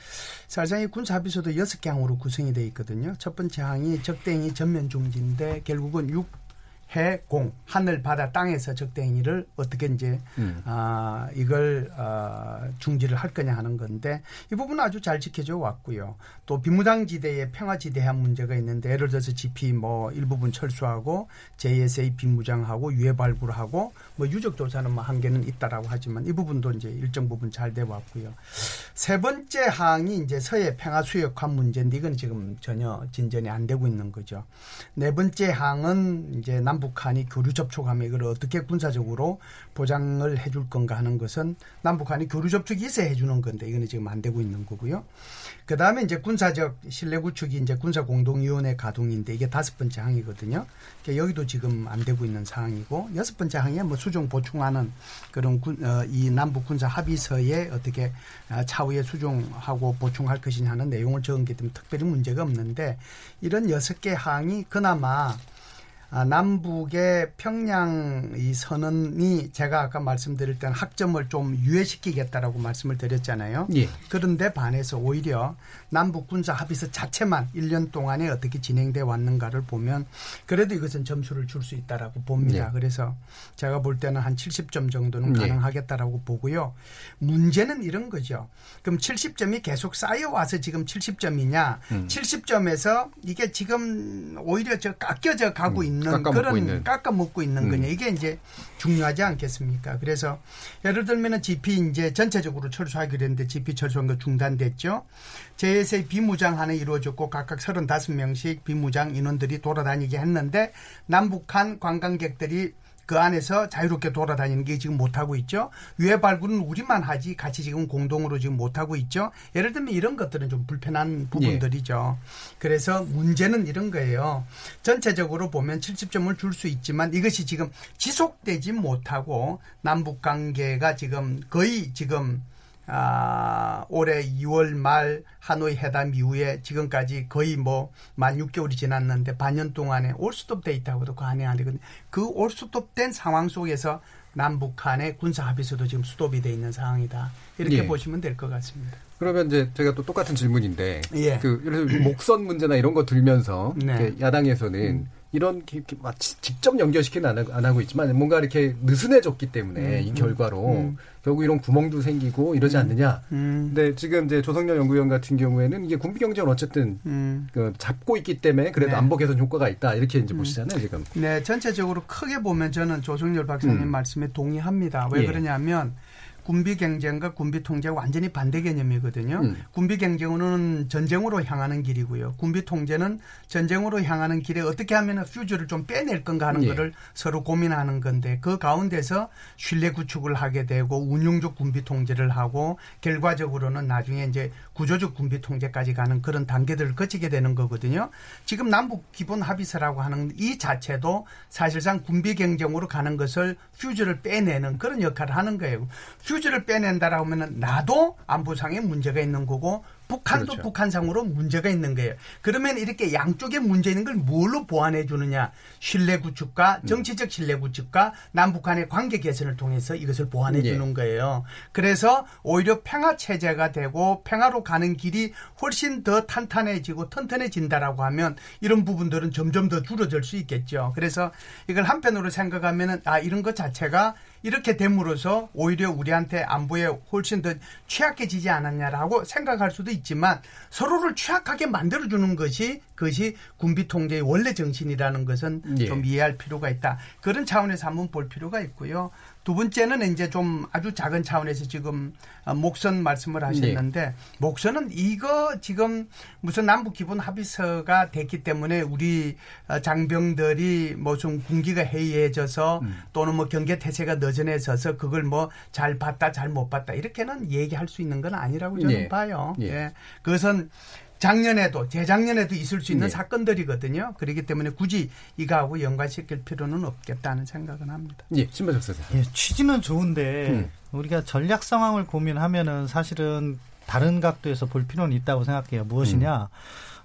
사실상 이 군사합의서도 여섯 개 항으로 구성이 되어 있거든요. 첫 번째 항이 적대행위 전면 중지인데 결국은 육, 해, 공, 하늘, 바다, 땅에서 적대행위를 어떻게 이제 음. 아 이걸 아, 중지를 할 거냐 하는 건데 이 부분은 아주 잘 지켜져 왔고요. 또 비무장 지대의 평화 지대한 문제가 있는데 예를 들어서 GP 뭐 일부분 철수하고 JSA 비무장하고 유해 발굴하고 뭐 유적 조사는 뭐 한계는 있다라고 하지만 이 부분도 이제 일정 부분 잘 돼 왔고요. 세 번째 항이 이제 서해 평화 수역화 문제인데 이건 지금 전혀 진전이 안 되고 있는 거죠. 네 번째 항은 이제 남 북한이 교류 접촉하면 이걸 어떻게 군사적으로 보장을 해줄 건가 하는 것은 남북한이 교류 접촉이 있어야 해주는 건데 이거는 지금 안 되고 있는 거고요. 그 다음에 이제 군사적 신뢰 구축이 이제 군사 공동위원회 가동인데 이게 다섯 번째 항이거든요. 그러니까 여기도 지금 안 되고 있는 상황이고 여섯 번째 항에 뭐 수종 보충하는 그런 군, 어, 이 남북 군사 합의서에 어떻게 아, 차후에 수종하고 보충할 것이냐 하는 내용을 적은 게 때문에 특별히 문제가 없는데 이런 여섯 개 항이 그나마 아, 남북의 평양 이 선언이 제가 아까 말씀드릴 때는 학점을 좀 유예시키겠다라고 말씀을 드렸잖아요. 예. 그런데 반해서 오히려 남북 군사 합의서 자체만 1년 동안에 어떻게 진행돼 왔는가를 보면 그래도 이것은 점수를 줄 수 있다라고 봅니다. 예. 그래서 제가 볼 때는 한 70점 정도는 예. 가능하겠다라고 보고요. 문제는 이런 거죠. 그럼 70점이 계속 쌓여와서 지금 70점이냐? 음. 70점에서 이게 지금 오히려 저 깎여져 가고 음, 있는 깎아먹고 그런 있는. 깎아 먹고 있는 음. 거냐. 이게 이제 중요하지 않겠습니까? 그래서 예를 들면은 GP 이제 전체적으로 철수하기로 했는데 GP 철수한 거 중단됐죠. JSA 비무장하는 이루어졌고 각각 35명씩 비무장 인원들이 돌아다니게 했는데 남북한 관광객들이 그 안에서 자유롭게 돌아다니는 게 지금 못하고 있죠. 유해 발굴은 우리만 하지 같이 지금 공동으로 지금 못하고 있죠. 예를 들면 이런 것들은 좀 불편한 부분들이죠. 그래서 문제는 이런 거예요. 전체적으로 보면 70점을 줄 수 있지만 이것이 지금 지속되지 못하고 남북 관계가 지금 거의 지금 아, 올해 2월 말 하노이 회담 이후에 지금까지 거의 뭐 만 6개월이 지났는데 반년 동안에 올스톱 데이터하고도 관행하거든요. 그 올스톱 된 상황 속에서 남북한의 군사 합의서도 지금 스톱이 돼 있는 상황이다. 이렇게 예. 보시면 될 것 같습니다. 그러면 이제 제가 또 똑같은 질문인데 예. 그 예를 들어 목선 문제나 이런 거 들면서 네. 야당에서는 음. 이런 이렇게 막 지- 직접 연결시키는 안, 하고- 안 하고 있지만 뭔가 이렇게 느슨해졌기 때문에 음, 이 결과로 음. 결국 이런 구멍도 생기고 이러지 않느냐. 음. 근데 지금 이제 조성열 연구위원 같은 경우에는 이게 군비 경쟁을 어쨌든 음. 그 잡고 있기 때문에 그래도 네. 안보 개선 효과가 있다 이렇게 이제 보시잖아요 지금. 네, 전체적으로 크게 보면 저는 조성열 박사님 음. 말씀에 동의합니다. 왜 예. 그러냐면 군비 경쟁과 군비 통제가 완전히 반대 개념이거든요. 음. 군비 경쟁은 전쟁으로 향하는 길이고요. 군비 통제는 전쟁으로 향하는 길에 어떻게 하면 퓨즈를 좀 빼낼 건가 하는 예. 거를 서로 고민하는 건데 그 가운데서 신뢰 구축을 하게 되고 운용적 군비 통제를 하고 결과적으로는 나중에 이제 구조적 군비 통제까지 가는 그런 단계들을 거치게 되는 거거든요. 지금 남북 기본 합의서라고 하는 이 자체도 사실상 군비 경쟁으로 가는 것을 퓨즈를 빼내는 그런 역할을 하는 거예요. 퓨 즈를 빼낸다라고 하면은 나도 안보상에 문제가 있는 거고 북한도 그렇죠. 북한상으로 문제가 있는 거예요. 그러면 이렇게 양쪽에 문제 있는 걸 뭘로 보완해 주느냐? 신뢰 음. 구축과 정치적 신뢰 구축과 남북한의 관계 개선을 통해서 이것을 보완해 예. 주는 거예요. 그래서 오히려 평화 체제가 되고 평화로 가는 길이 훨씬 더 탄탄해지고 튼튼해진다라고 하면 이런 부분들은 점점 더 줄어들 수 있겠죠. 그래서 이걸 한편으로 생각하면은 아 이런 것 자체가 이렇게 됨으로써 오히려 우리한테 안보에 훨씬 더 취약해지지 않았냐라고 생각할 수도 있지만 서로를 취약하게 만들어주는 것이 그것이 군비 통제의 원래 정신이라는 것은 예. 좀 이해할 필요가 있다. 그런 차원에서 한번 볼 필요가 있고요. 두 번째는 이제 좀 아주 작은 차원에서 지금 어, 목선 말씀을 하셨는데 네. 목선은 이거 지금 무슨 남북 기본 합의서가 됐기 때문에 우리 어, 장병들이 뭐 좀 군기가 해이해져서 음. 또는 뭐 경계 태세가 너전해져서 그걸 뭐 잘 봤다 잘 못 봤다 이렇게는 얘기할 수 있는 건 아니라고 저는 네. 봐요. 예. 예. 그것은 작년에도 재작년에도 있을 수 있는 네. 사건들이거든요. 그렇기 때문에 굳이 이거하고 연관시킬 필요는 없겠다는 생각은 합니다. 예, 신바적 선생. 예, 취지는 좋은데 음. 우리가 전략 상황을 고민하면은 사실은 다른 각도에서 볼 필요는 있다고 생각해요. 무엇이냐? 음.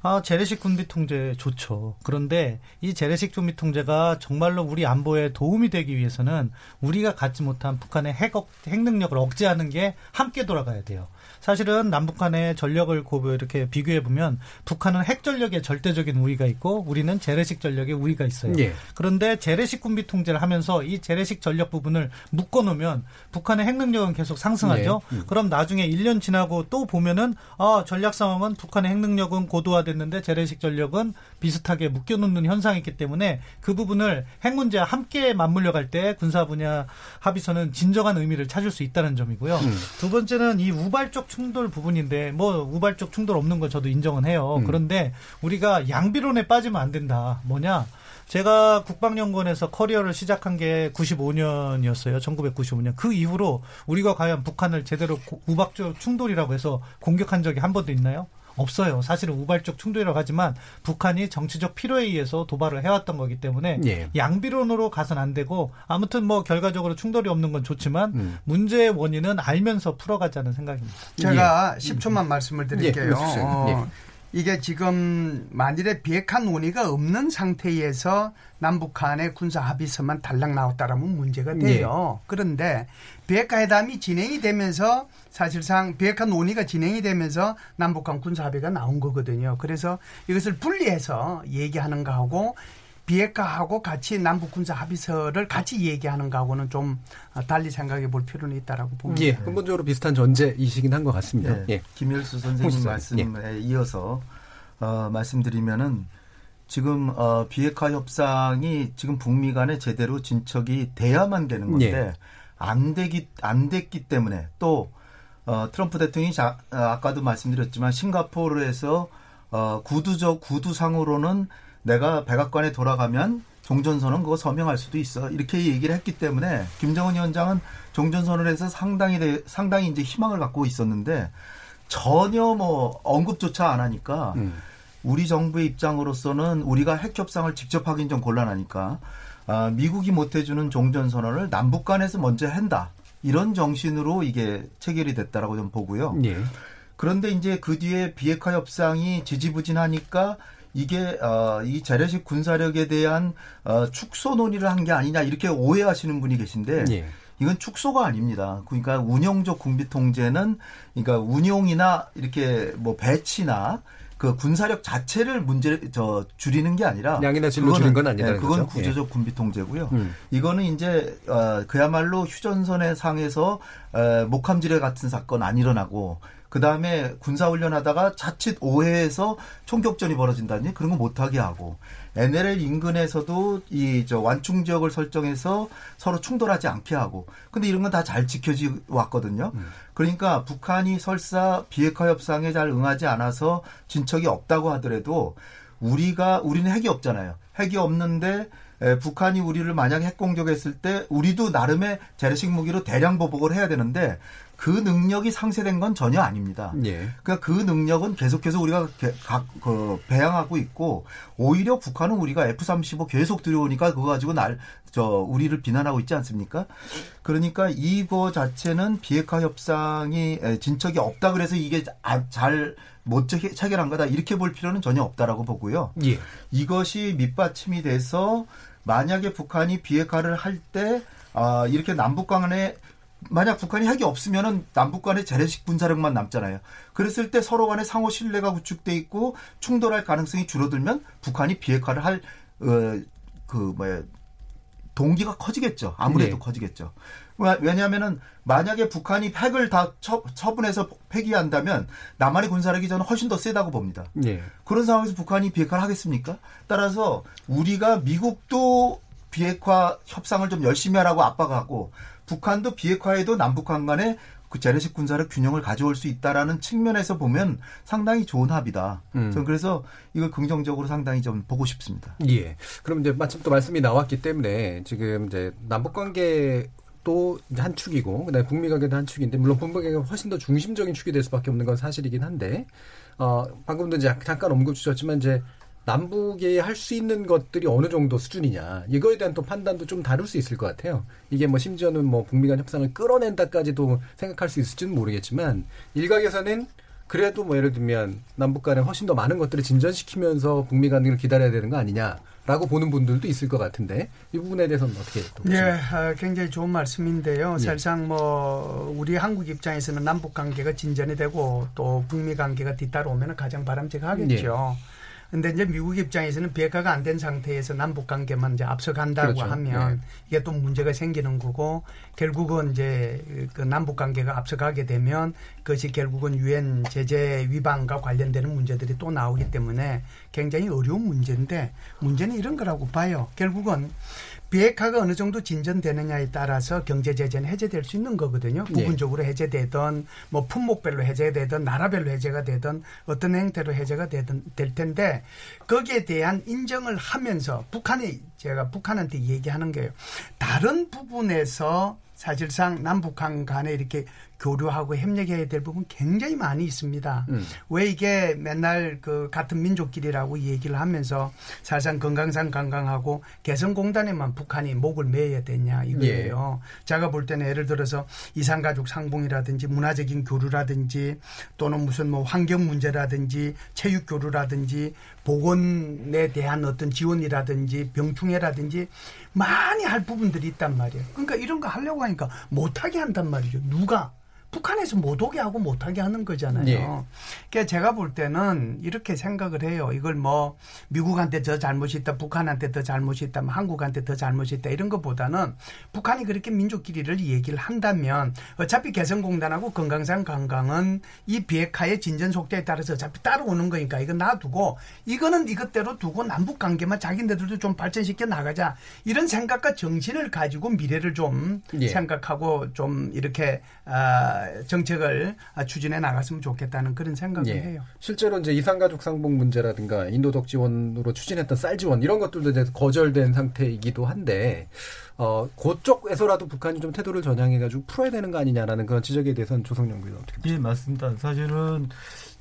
아, 재래식 군비 통제 좋죠. 그런데 이 재래식 군비 통제가 정말로 우리 안보에 도움이 되기 위해서는 우리가 갖지 못한 북한의 핵, 핵 능력을 억제하는 게 함께 돌아가야 돼요. 사실은 남북 한의 전력을 고려 이렇게 비교해 보면 북한은 핵 전력에 절대적인 우위가 있고 우리는 재래식 전력에 우위가 있어요. 예. 그런데 재래식 군비 통제를 하면서 이 재래식 전력 부분을 묶어 놓으면 북한의 핵 능력은 계속 상승하죠. 예. 음. 그럼 나중에 1년 지나고 또 보면은 아, 전략 상황은 북한의 핵 능력은 고도화됐는데 재래식 전력은 비슷하게 묶여 놓는 현상이 있기 때문에 그 부분을 핵 문제와 함께 맞물려 갈 때 군사 분야 합의서는 진정한 의미를 찾을 수 있다는 점이고요. 음. 두 번째는 이 우발적 충돌 부분인데 뭐 우발적 충돌 없는 건 저도 인정은 해요. 음. 그런데 우리가 양비론에 빠지면 안 된다. 뭐냐? 제가 국방연구원에서 커리어를 시작한 게 95년이었어요. 1995년. 그 이후로 우리가 과연 북한을 제대로 우박적 충돌이라고 해서 공격한 적이 한 번도 있나요? 없어요. 사실은 우발적 충돌이라고 하지만 북한이 정치적 필요에 의해서 도발을 해왔던 거기 때문에 예. 양비론으로 가선 안 되고 아무튼 뭐 결과적으로 충돌이 없는 건 좋지만 음. 문제의 원인은 알면서 풀어가자는 생각입니다. 제가 예. 10초만 말씀을 드릴게요. 예. 어, 예. 이게 지금 만일에 비핵화 논의가 없는 상태에서 남북한의 군사 합의서만 달랑 나왔다라면 문제가 돼요. 네. 그런데 비핵화 회담이 진행이 되면서 사실상 비핵화 논의가 진행이 되면서 남북한 군사 합의가 나온 거거든요. 그래서 이것을 분리해서 얘기하는 거하고 비핵화하고 같이 남북 군사 합의서를 같이 얘기하는 거하고는 좀 달리 생각해 볼 필요는 있다라고 봅니다. 예, 근본적으로 비슷한 전제이시긴 한 것 같습니다. 예. 예. 김일수 선생님 말씀에 예. 이어서 어, 말씀드리면은 지금 어, 비핵화 협상이 지금 북미 간에 제대로 진척이 돼야만 되는 건데 예. 안 되기 안 됐기 때문에 또 어, 트럼프 대통령이 자, 어, 아까도 말씀드렸지만 싱가포르에서 어, 구두적 구두상으로는 내가 백악관에 돌아가면 종전선언 그거 서명할 수도 있어 이렇게 얘기를 했기 때문에 김정은 위원장은 종전선언에서 상당히 상당히 이제 희망을 갖고 있었는데 전혀 뭐 언급조차 안 하니까 음. 우리 정부의 입장으로서는 우리가 핵 협상을 직접 하긴 좀 곤란하니까 아, 미국이 못 해주는 종전 선언을 남북 간에서 먼저 한다 이런 정신으로 이게 체결이 됐다라고 좀 보고요. 예. 그런데 이제 그 뒤에 비핵화 협상이 지지부진하니까 이게 어, 이 재래식 군사력에 대한 어, 축소 논의를 한 게 아니냐 이렇게 오해하시는 분이 계신데 예. 이건 축소가 아닙니다. 그러니까 운영적 군비 통제는 그러니까 운용이나 이렇게 뭐 배치나 그 군사력 자체를 문제 저 줄이는 게 아니라 양이나 질로 줄인 건 아니다. 네, 그건 거죠? 구조적 예. 군비 통제고요. 음. 이거는 이제 어, 그야말로 휴전선의 상에서 어, 목함지뢰 같은 사건 안 일어나고 그 다음에 군사훈련하다가 자칫 오해해서 총격전이 벌어진다니 그런 거 못하게 하고 NLL 인근에서도 이 저 완충 지역을 설정해서 서로 충돌하지 않게 하고 근데 이런 건 다 잘 지켜지 왔거든요. 음. 그러니까 북한이 설사 비핵화 협상에 잘 응하지 않아서 진척이 없다고 하더라도 우리가 우리는 핵이 없잖아요. 핵이 없는데 에, 북한이 우리를 만약에 핵 공격했을 때 우리도 나름의 재래식 무기로 대량 보복을 해야 되는데 그 능력이 상쇄된 건 전혀 아닙니다. 예. 그러니까 그 능력은 계속해서 우리가 각, 그, 배양하고 있고 오히려 북한은 우리가 F-35 계속 들여오니까 그거 가지고 날, 저, 우리를 비난하고 있지 않습니까? 그러니까 이거 자체는 비핵화 협상이 진척이 없다 그래서 이게 아, 잘못 체결한 거다 이렇게 볼 필요는 전혀 없다라고 보고요. 예. 이것이 밑받침이 돼서 만약에 북한이 비핵화를 할때 아, 이렇게 남북 간에 만약 북한이 핵이 없으면은 남북 간의 재래식 군사력만 남잖아요. 그랬을 때 서로 간에 상호 신뢰가 구축돼 있고 충돌할 가능성이 줄어들면 북한이 비핵화를 할, 어, 그, 뭐야, 동기가 커지겠죠. 아무래도 네. 커지겠죠. 왜냐하면은 만약에 북한이 핵을 다 처, 분해서 폐기한다면 남한의 군사력이 저는 훨씬 더 세다고 봅니다. 네. 그런 상황에서 북한이 비핵화를 하겠습니까? 따라서 우리가 미국도 비핵화 협상을 좀 열심히 하라고 압박하고 북한도 비핵화에도 남북한 간에 그 재래식 군사력 균형을 가져올 수 있다라는 측면에서 보면 상당히 좋은 합이다. 음. 저는 그래서 이걸 긍정적으로 상당히 좀 보고 싶습니다. 예. 그럼 이제 마침 또 말씀이 나왔기 때문에 지금 이제 남북 관계 또한 축이고 그다음에 북미 관계도 한 축인데 물론 북미 관계가 훨씬 더 중심적인 축이 될 수밖에 없는 건 사실이긴 한데 어 방금도 이제 잠깐 언급 주셨지만 이제 남북이 할 수 있는 것들이 어느 정도 수준이냐 이거에 대한 또 판단도 좀 다를 수 있을 것 같아요. 이게 뭐 심지어는 뭐 북미 간 협상을 끌어낸다까지도 생각할 수 있을지는 모르겠지만 일각에서는 그래도 뭐 예를 들면 남북 간에 훨씬 더 많은 것들을 진전시키면서 북미 간을 기다려야 되는 거 아니냐라고 보는 분들도 있을 것 같은데 이 부분에 대해서는 어떻게 또 예? 아, 굉장히 좋은 말씀인데요. 예. 사실상 뭐 우리 한국 입장에서는 남북 관계가 진전이 되고 또 북미 관계가 뒤따라오면 가장 바람직하겠죠. 예. 근데 이제 미국 입장에서는 비핵화가 안 된 상태에서 남북 관계만 이제 앞서간다고 그렇죠. 하면 예. 이게 또 문제가 생기는 거고 결국은 이제 그 남북 관계가 앞서가게 되면 그것이 결국은 유엔 제재 위반과 관련되는 문제들이 또 나오기 때문에 굉장히 어려운 문제인데 문제는 이런 거라고 봐요. 결국은 비핵화가 어느 정도 진전되느냐에 따라서 경제 제재는 해제될 수 있는 거거든요. 예. 부분적으로 해제되던 뭐 품목별로 해제되던 나라별로 해제가 되던 어떤 형태로 해제가 되든 될 텐데 거기에 대한 인정을 하면서 북한이 제가 북한한테 얘기하는 게요. 다른 부분에서 사실상 남북한 간에 이렇게 교류하고 협력해야 될 부분 굉장히 많이 있습니다. 음. 왜 이게 맨날 그 같은 민족끼리라고 얘기를 하면서 사실상 건강상 관광하고 개성공단에만 북한이 목을 매야 되냐 이거예요. 제가 볼 때는 예를 들어서 이산가족 상봉이라든지 문화적인 교류라든지 또는 무슨 뭐 환경 문제라든지 체육 교류라든지 보건에 대한 어떤 지원이라든지 병충해라든지 많이 할 부분들이 있단 말이에요. 그러니까 이런 거 하려고 하니까 못하게 한단 말이죠. 누가? 북한에서 못 오게 하고 못 하게 하는 거잖아요. 예. 그러니까 제가 볼 때는 이렇게 생각을 해요. 이걸 뭐 미국한테 더 잘못이 있다, 북한한테 더 잘못이 있다, 뭐 한국한테 더 잘못이 있다 이런 것보다는 북한이 그렇게 민족끼리를 얘기를 한다면 어차피 개성공단하고 건강산 관광은 이 비핵화의 진전 속도에 따라서 어차피 따라오는 거니까 이거 놔두고 이거는 이것대로 두고 남북 관계만 자기네들도 좀 발전시켜 나가자 이런 생각과 정신을 가지고 미래를 좀 예. 생각하고 좀 이렇게 아, 정책을 아, 추진해 나갔으면 좋겠다는 그런 생각을 예. 해요. 실제로 이제 이산가족 상봉 문제라든가 인도적 지원으로 추진했던 쌀 지원 이런 것들도 이제 거절된 상태이기도 한데 어 그쪽에서라도 북한이 좀 태도를 전향해가지고 풀어야 되는 거 아니냐라는 그런 지적에 대해서는 조성영 교수 어떻게 보십니까? 예, 맞습니다. 사실은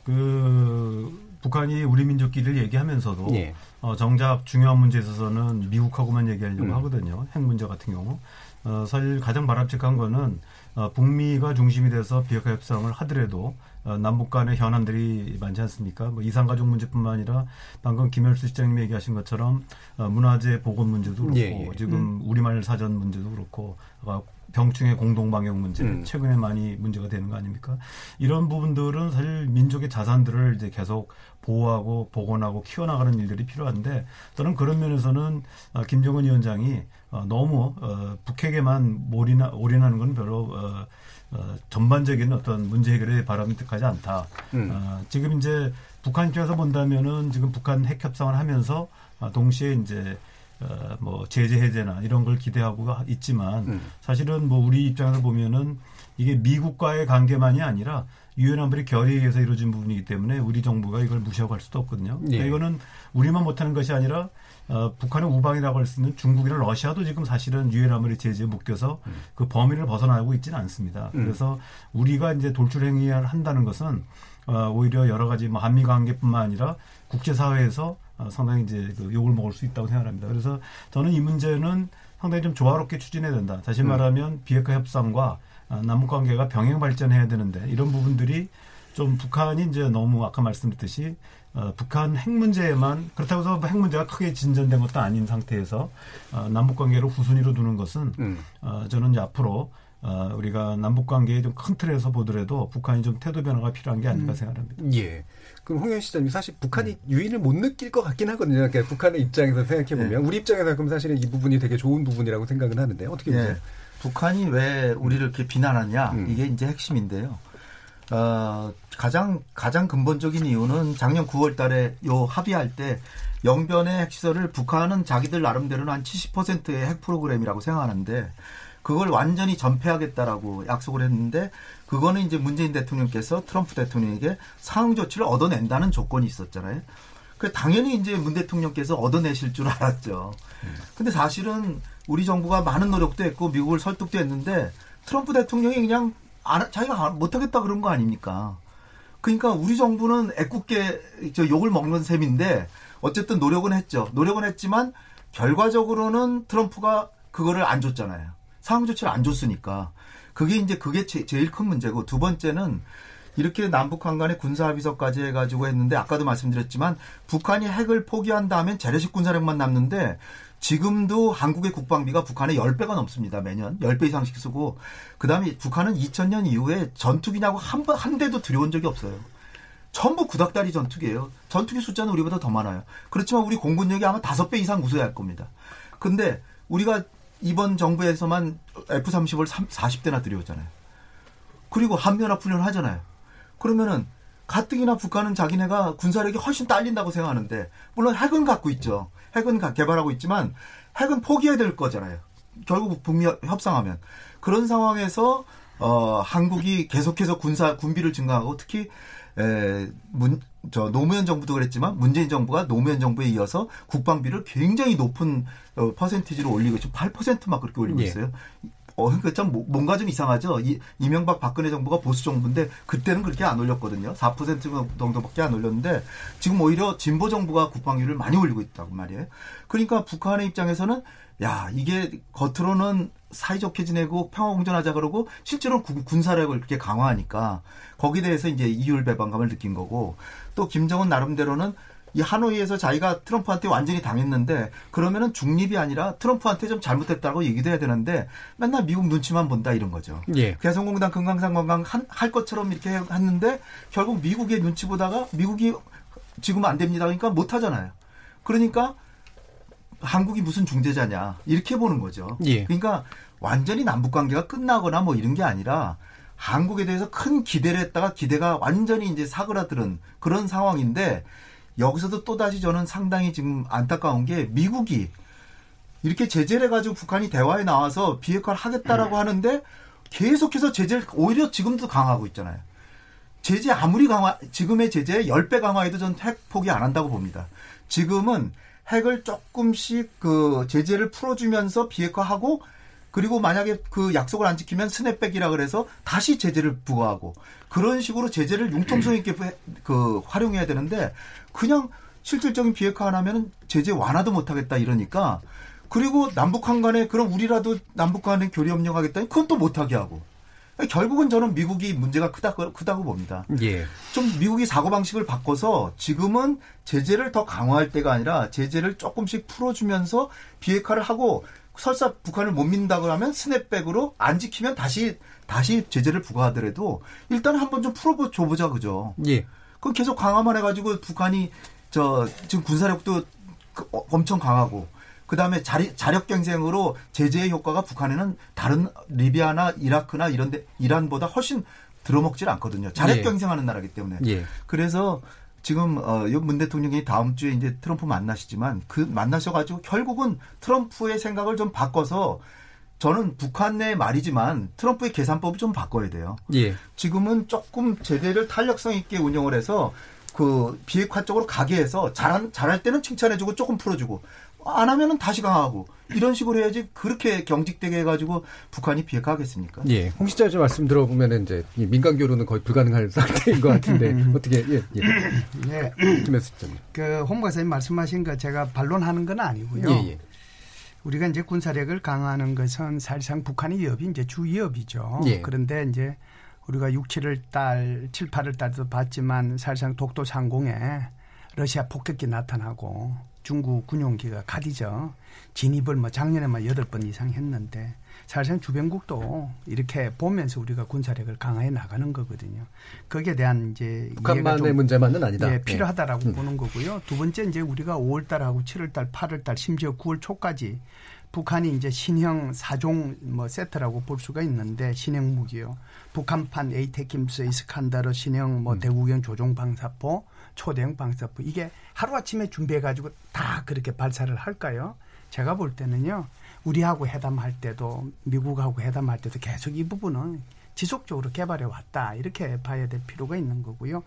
그 북한이 우리 민족끼리를 얘기하면서도 예. 어, 정작 중요한 문제에 있어서는 미국하고만 얘기하려고 음. 하거든요. 핵 문제 같은 경우. 어, 사실 가장 바람직한 거는 어, 북미가 중심이 돼서 비핵화 협상을 하더라도 어, 남북 간의 현안들이 많지 않습니까? 뭐 이산가족 문제뿐만 아니라 방금 김열수 시장님이 얘기하신 것처럼 어, 문화재 보건 문제도 그렇고 예, 예. 지금 우리말 사전 문제도 그렇고 어, 병충해 공동 방역 문제 음. 최근에 많이 문제가 되는 거 아닙니까? 이런 부분들은 사실 민족의 자산들을 이제 계속 보호하고 복원하고 키워나가는 일들이 필요한데 저는 그런 면에서는 어, 김정은 위원장이 어, 너무 어, 북핵에만 몰이나, 올인하는 건 별로 어, 어, 전반적인 어떤 문제 해결에 바람직하지 않다. 음. 어, 지금 이제 북한 입장에서 본다면은 지금 북한 핵 협상을 하면서 어, 동시에 이제 어, 뭐 제재 해제나 이런 걸 기대하고 있지만 음. 사실은 뭐 우리 입장에서 보면은 이게 미국과의 관계만이 아니라 유엔 안보리 결의에 의해서 이루어진 부분이기 때문에 우리 정부가 이걸 무시하고 할 수도 없거든요. 그러니까 예. 이거는 우리만 못하는 것이 아니라 어, 북한의 우방이라고 할 수 있는 중국이나 러시아도 지금 사실은 유엔 아무리 제재에 묶여서 그 범위를 벗어나고 있지는 않습니다. 음. 그래서 우리가 이제 돌출 행위를 한다는 것은 어, 오히려 여러 가지 뭐 한미 관계뿐만 아니라 국제사회에서 어, 상당히 이제 그 욕을 먹을 수 있다고 생각합니다. 그래서 저는 이 문제는 상당히 좀 조화롭게 추진해야 된다. 다시 음. 말하면 비핵화 협상과 어, 남북 관계가 병행 발전해야 되는데 이런 부분들이 좀 북한이 이제 너무 아까 말씀드렸듯이 어, 북한 핵 문제에만 그렇다고 해서 핵 문제가 크게 진전된 것도 아닌 상태에서 어, 남북 관계를 후순위로 두는 것은 음. 어, 저는 이제 앞으로 어, 우리가 남북 관계의 좀큰 틀에서 보더라도 북한이 좀 태도 변화가 필요한 게 아닌가 음. 생각합니다. 예. 그럼 홍현 시장님 사실 북한이 유인을 못 느낄 것 같긴 하거든요. 그러니까 북한의 입장에서 생각해 보면 우리 입장에서 그럼 사실은 이 부분이 되게 좋은 부분이라고 생각은 하는데 어떻게 보세요? 예. 북한이 왜 우리를 이렇게 비난하냐 음. 이게 이제 핵심인데요. 어, 가장 가장 근본적인 이유는 작년 9월달에 요 합의할 때 영변의 핵시설을 북한은 자기들 나름대로는 한 70%의 핵 프로그램이라고 생각하는데 그걸 완전히 전폐하겠다라고 약속을 했는데 그거는 이제 문재인 대통령께서 트럼프 대통령에게 상응 조치를 얻어낸다는 조건이 있었잖아요. 그 당연히 이제 문 대통령께서 얻어내실 줄 알았죠. 근데 사실은 우리 정부가 많은 노력도 했고 미국을 설득도 했는데 트럼프 대통령이 그냥 안, 자기가 못하겠다 그런 거 아닙니까? 그러니까 우리 정부는 애꿎게 저 욕을 먹는 셈인데 어쨌든 노력은 했죠. 노력은 했지만 결과적으로는 트럼프가 그거를 안 줬잖아요. 상황 조치를 안 줬으니까. 그게 이제 그게 제, 제일 큰 문제고 두 번째는 이렇게 남북한 간의 군사합의서까지 해가지고 했는데 아까도 말씀드렸지만 북한이 핵을 포기한다면 재래식 군사력만 남는데 지금도 한국의 국방비가 북한의 10배가 넘습니다. 매년. 10배 이상씩 쓰고. 그 다음에 북한은 2000년 이후에 전투기냐고 한, 번, 한 대도 들여온 적이 없어요. 전부 구닥다리 전투기예요. 전투기 숫자는 우리보다 더 많아요. 그렇지만 우리 공군력이 아마 5배 이상 우수할 겁니다. 근데 우리가 이번 정부에서만 F-30을 40대나 들여오잖아요. 그리고 한미연합 훈련을 하잖아요. 그러면은 가뜩이나 북한은 자기네가 군사력이 훨씬 딸린다고 생각하는데 물론 핵은 갖고 있죠. 핵은 개발하고 있지만 핵은 포기해야 될 거잖아요. 결국 북미 협상하면 그런 상황에서 어 한국이 계속해서 군사 군비를 증가하고 특히 에 문 저 노무현 정부도 그랬지만 문재인 정부가 노무현 정부에 이어서 국방비를 굉장히 높은 어, 퍼센티지로 올리고 지금 8%막 그렇게 올리고 예. 있어요. 어, 그러니까 참 뭔가 좀 이상하죠. 이, 이명박 박근혜 정부가 보수 정부인데 그때는 그렇게 안 올렸거든요. 4% 정도밖에 안 올렸는데 지금 오히려 진보 정부가 국방비를 많이 올리고 있다고 말이에요. 그러니까 북한의 입장에서는 야 이게 겉으로는 사이좋게 지내고 평화공존하자 그러고 실제로 는 군사력을 그렇게 강화하니까 거기에 대해서 이제 이율 배반감을 느낀 거고 또 김정은 나름대로는 이 하노이에서 자기가 트럼프한테 완전히 당했는데 그러면은 중립이 아니라 트럼프한테 좀 잘못했다고 얘기도 해야 되는데 맨날 미국 눈치만 본다 이런 거죠. 예. 개성공단 금강산 관광 할 것처럼 이렇게 했는데 결국 미국의 눈치 보다가 미국이 지금 안 됩니다. 그러니까 못 하잖아요. 그러니까 한국이 무슨 중재자냐 이렇게 보는 거죠. 예. 그러니까 완전히 남북 관계가 끝나거나 뭐 이런 게 아니라 한국에 대해서 큰 기대를 했다가 기대가 완전히 이제 사그라드는 그런 상황인데 여기서도 또다시 저는 상당히 지금 안타까운 게 미국이 이렇게 제재를 해가지고 북한이 대화에 나와서 비핵화를 하겠다라고 음. 하는데 계속해서 제재를 오히려 지금도 강화하고 있잖아요. 제재 아무리 강화, 지금의 제재 10배 강화해도 전 핵 포기 안 한다고 봅니다. 지금은 핵을 조금씩 그 제재를 풀어주면서 비핵화하고 그리고 만약에 그 약속을 안 지키면 스냅백이라 그래서 다시 제재를 부과하고 그런 식으로 제재를 융통성 있게 그 활용해야 되는데 그냥 실질적인 비핵화 안 하면 제재 완화도 못 하겠다 이러니까 그리고 남북한 간에 그럼 우리라도 남북 간에 교류 협력하겠다니 그건 또 못하게 하고 결국은 저는 미국이 문제가 크다, 크다고 봅니다. 예. 좀 미국이 사고방식을 바꿔서 지금은 제재를 더 강화할 때가 아니라 제재를 조금씩 풀어주면서 비핵화를 하고 설사 북한을 못 믿는다고 하면 스냅백으로 안 지키면 다시 다시 제재를 부과하더라도 일단 한번 좀 풀어줘 보자 그죠? 예. 그 계속 강화만 해가지고 북한이 저 지금 군사력도 그 어, 엄청 강하고 그 다음에 자력 경쟁으로 제재의 효과가 북한에는 다른 리비아나 이라크나 이런데 이란보다 훨씬 들어먹질 않거든요. 자력 예. 경쟁하는 나라기 때문에. 예. 그래서 지금 어문 대통령이 다음 주에 이제 트럼프 만나시지만 그 만나셔가지고 결국은 트럼프의 생각을 좀 바꿔서 저는 북한 내 말이지만 트럼프의 계산법을 좀 바꿔야 돼요. 예. 지금은 조금 제대를 탄력성 있게 운영을 해서 그 비핵화 쪽으로 가게 해서 잘한 잘할 때는 칭찬해주고 조금 풀어주고 안 하면은 다시 강하고 이런 식으로 해야지 그렇게 경직되게 해가지고 북한이 비핵화하겠습니까? 예, 홍 시장님 말씀 들어보면 이제 민간 교류는 거의 불가능할 [LAUGHS] 상태인 것 같은데 [LAUGHS] 어떻게 예, 예. 네. 그홍 박사님 말씀하신 거 제가 반론하는 건 아니고요. 예, 예. 우리가 이제 군사력을 강화하는 것은 사실상 북한의 위협이 이제 주 위협이죠. 예. 그런데 이제 우리가 6, 7월 달, 7, 8월 달도 봤지만 사실상 독도 상공에 러시아 폭격기 나타나고 중국 군용기가 가디죠. 진입을 뭐 작년에만 여덟 번 이상 했는데 사실상 주변국도 이렇게 보면서 우리가 군사력을 강화해 나가는 거거든요. 거기에 대한 이제 북한만의 문제만은 아니다. 예, 필요하다라고 네. 보는 거고요. 두 번째 이제 우리가 5월 달하고 7월 달, 8월 달, 심지어 9월 초까지 북한이 이제 신형 사종 뭐 세트라고 볼 수가 있는데 신형 무기요. 북한판 에이테킴스 이스칸다르 신형 뭐 음. 대구경 조종 방사포 초대형 방사포 이게 하루 아침에 준비해 가지고 다 그렇게 발사를 할까요? 제가 볼 때는요. 우리하고 회담할 때도 미국하고 회담할 때도 계속 이 부분은 지속적으로 개발해 왔다 이렇게 봐야 될 필요가 있는 거고요.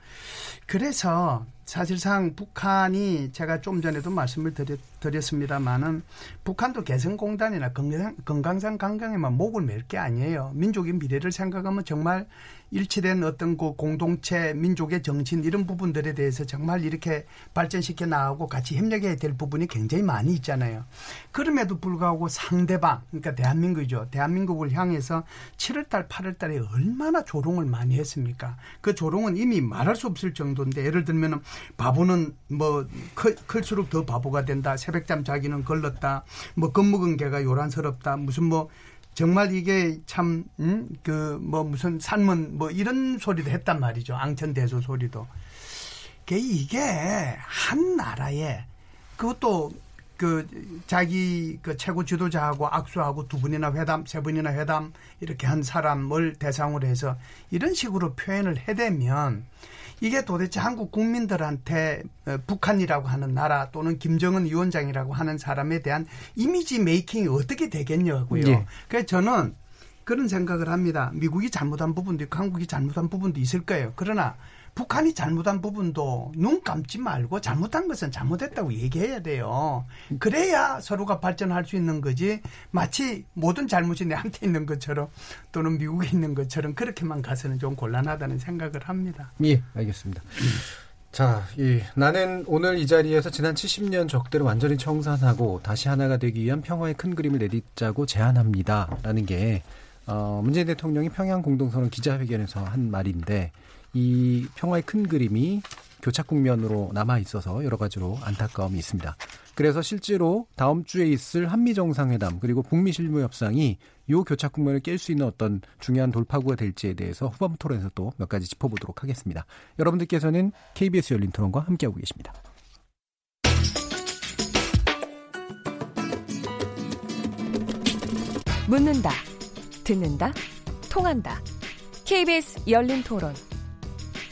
그래서 사실상 북한이 제가 좀 전에도 말씀을 드렸, 드렸습니다마는 북한도 개성공단이나 건강, 건강상 강강에만 목을 맬 게 아니에요. 민족의 미래를 생각하면 정말 일치된 어떤 그 공동체 민족의 정신 이런 부분들에 대해서 정말 이렇게 발전시켜 나가고 같이 협력해야 될 부분이 굉장히 많이 있잖아요. 그럼에도 불구하고 상대방 그러니까 대한민국이죠. 대한민국을 향해서 7월달 8월달에 얼마나 조롱을 많이 했습니까? 그 조롱은 이미 말할 수 없을 정도인데 예를 들면은 바보는 뭐 클, 클수록 더 바보가 된다. 새벽잠 자기는 걸렀다. 뭐 겁먹은 개가 요란스럽다. 무슨 뭐 정말 이게 참, 음, 그, 뭐, 무슨 산문, 뭐, 이런 소리도 했단 말이죠. 앙천대소 소리도. 이게 한 나라에 그것도 그 자기 그 최고 지도자하고 악수하고 두 분이나 회담, 세 분이나 회담 이렇게 한 사람을 대상으로 해서 이런 식으로 표현을 해대면 이게 도대체 한국 국민들한테 어, 북한이라고 하는 나라 또는 김정은 위원장이라고 하는 사람에 대한 이미지 메이킹이 어떻게 되겠냐고요. 예. 그래서 저는 그런 생각을 합니다. 미국이 잘못한 부분도 있고 한국이 잘못한 부분도 있을 거예요. 그러나 북한이 잘못한 부분도 눈 감지 말고 잘못한 것은 잘못했다고 얘기해야 돼요. 그래야 서로가 발전할 수 있는 거지. 마치 모든 잘못이 내한테 있는 것처럼 또는 미국에 있는 것처럼 그렇게만 가서는 좀 곤란하다는 생각을 합니다. 예, 알겠습니다. 자, 예, 나는 오늘 이 자리에서 지난 70년 적대를 완전히 청산하고 다시 하나가 되기 위한 평화의 큰 그림을 내딛자고 제안합니다. 라는 게, 어, 문재인 대통령이 평양 공동선언 기자회견에서 한 말인데, 이 평화의 큰 그림이 교착 국면으로 남아 있어서 여러 가지로 안타까움이 있습니다. 그래서 실제로 다음 주에 있을 한미 정상회담 그리고 북미 실무 협상이 요 교착 국면을 깰 수 있는 어떤 중요한 돌파구가 될지에 대해서 후반부 토론에서 또 몇 가지 짚어보도록 하겠습니다. 여러분들께서는 KBS 열린 토론과 함께하고 계십니다. 묻는다, 듣는다, 통한다. KBS 열린 토론.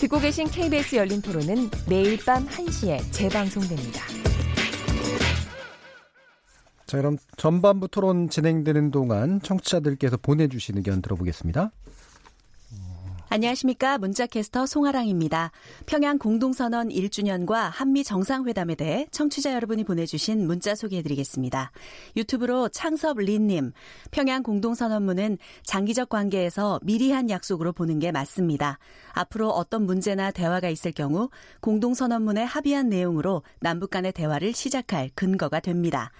듣고 계신 KBS 열린 토론은 매일 밤 1시에 재방송됩니다. 자, 그럼 전반부 토론 진행되는 동안 청취자들께서 보내주신 의견 들어보겠습니다. 안녕하십니까. 문자캐스터 송아랑입니다. 평양 공동선언 1주년과 한미 정상회담에 대해 청취자 여러분이 보내주신 문자 소개해드리겠습니다. 유튜브로 창섭 린님, 평양 공동선언문은 장기적 관계에서 미리 한 약속으로 보는 게 맞습니다. 앞으로 어떤 문제나 대화가 있을 경우 공동선언문에 합의한 내용으로 남북 간의 대화를 시작할 근거가 됩니다.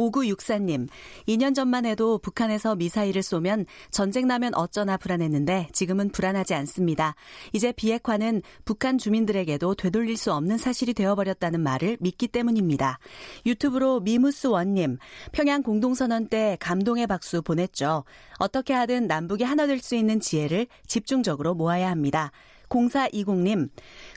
5964님, 2년 전만 해도 북한에서 미사일을 쏘면 전쟁 나면 어쩌나 불안했는데 지금은 불안하지 않습니다. 이제 비핵화는 북한 주민들에게도 되돌릴 수 없는 사실이 되어버렸다는 말을 믿기 때문입니다. 유튜브로 미무스 원님, 평양 공동선언 때 감동의 박수 보냈죠. 어떻게 하든 남북이 하나 될 수 있는 지혜를 집중적으로 모아야 합니다. 0420님,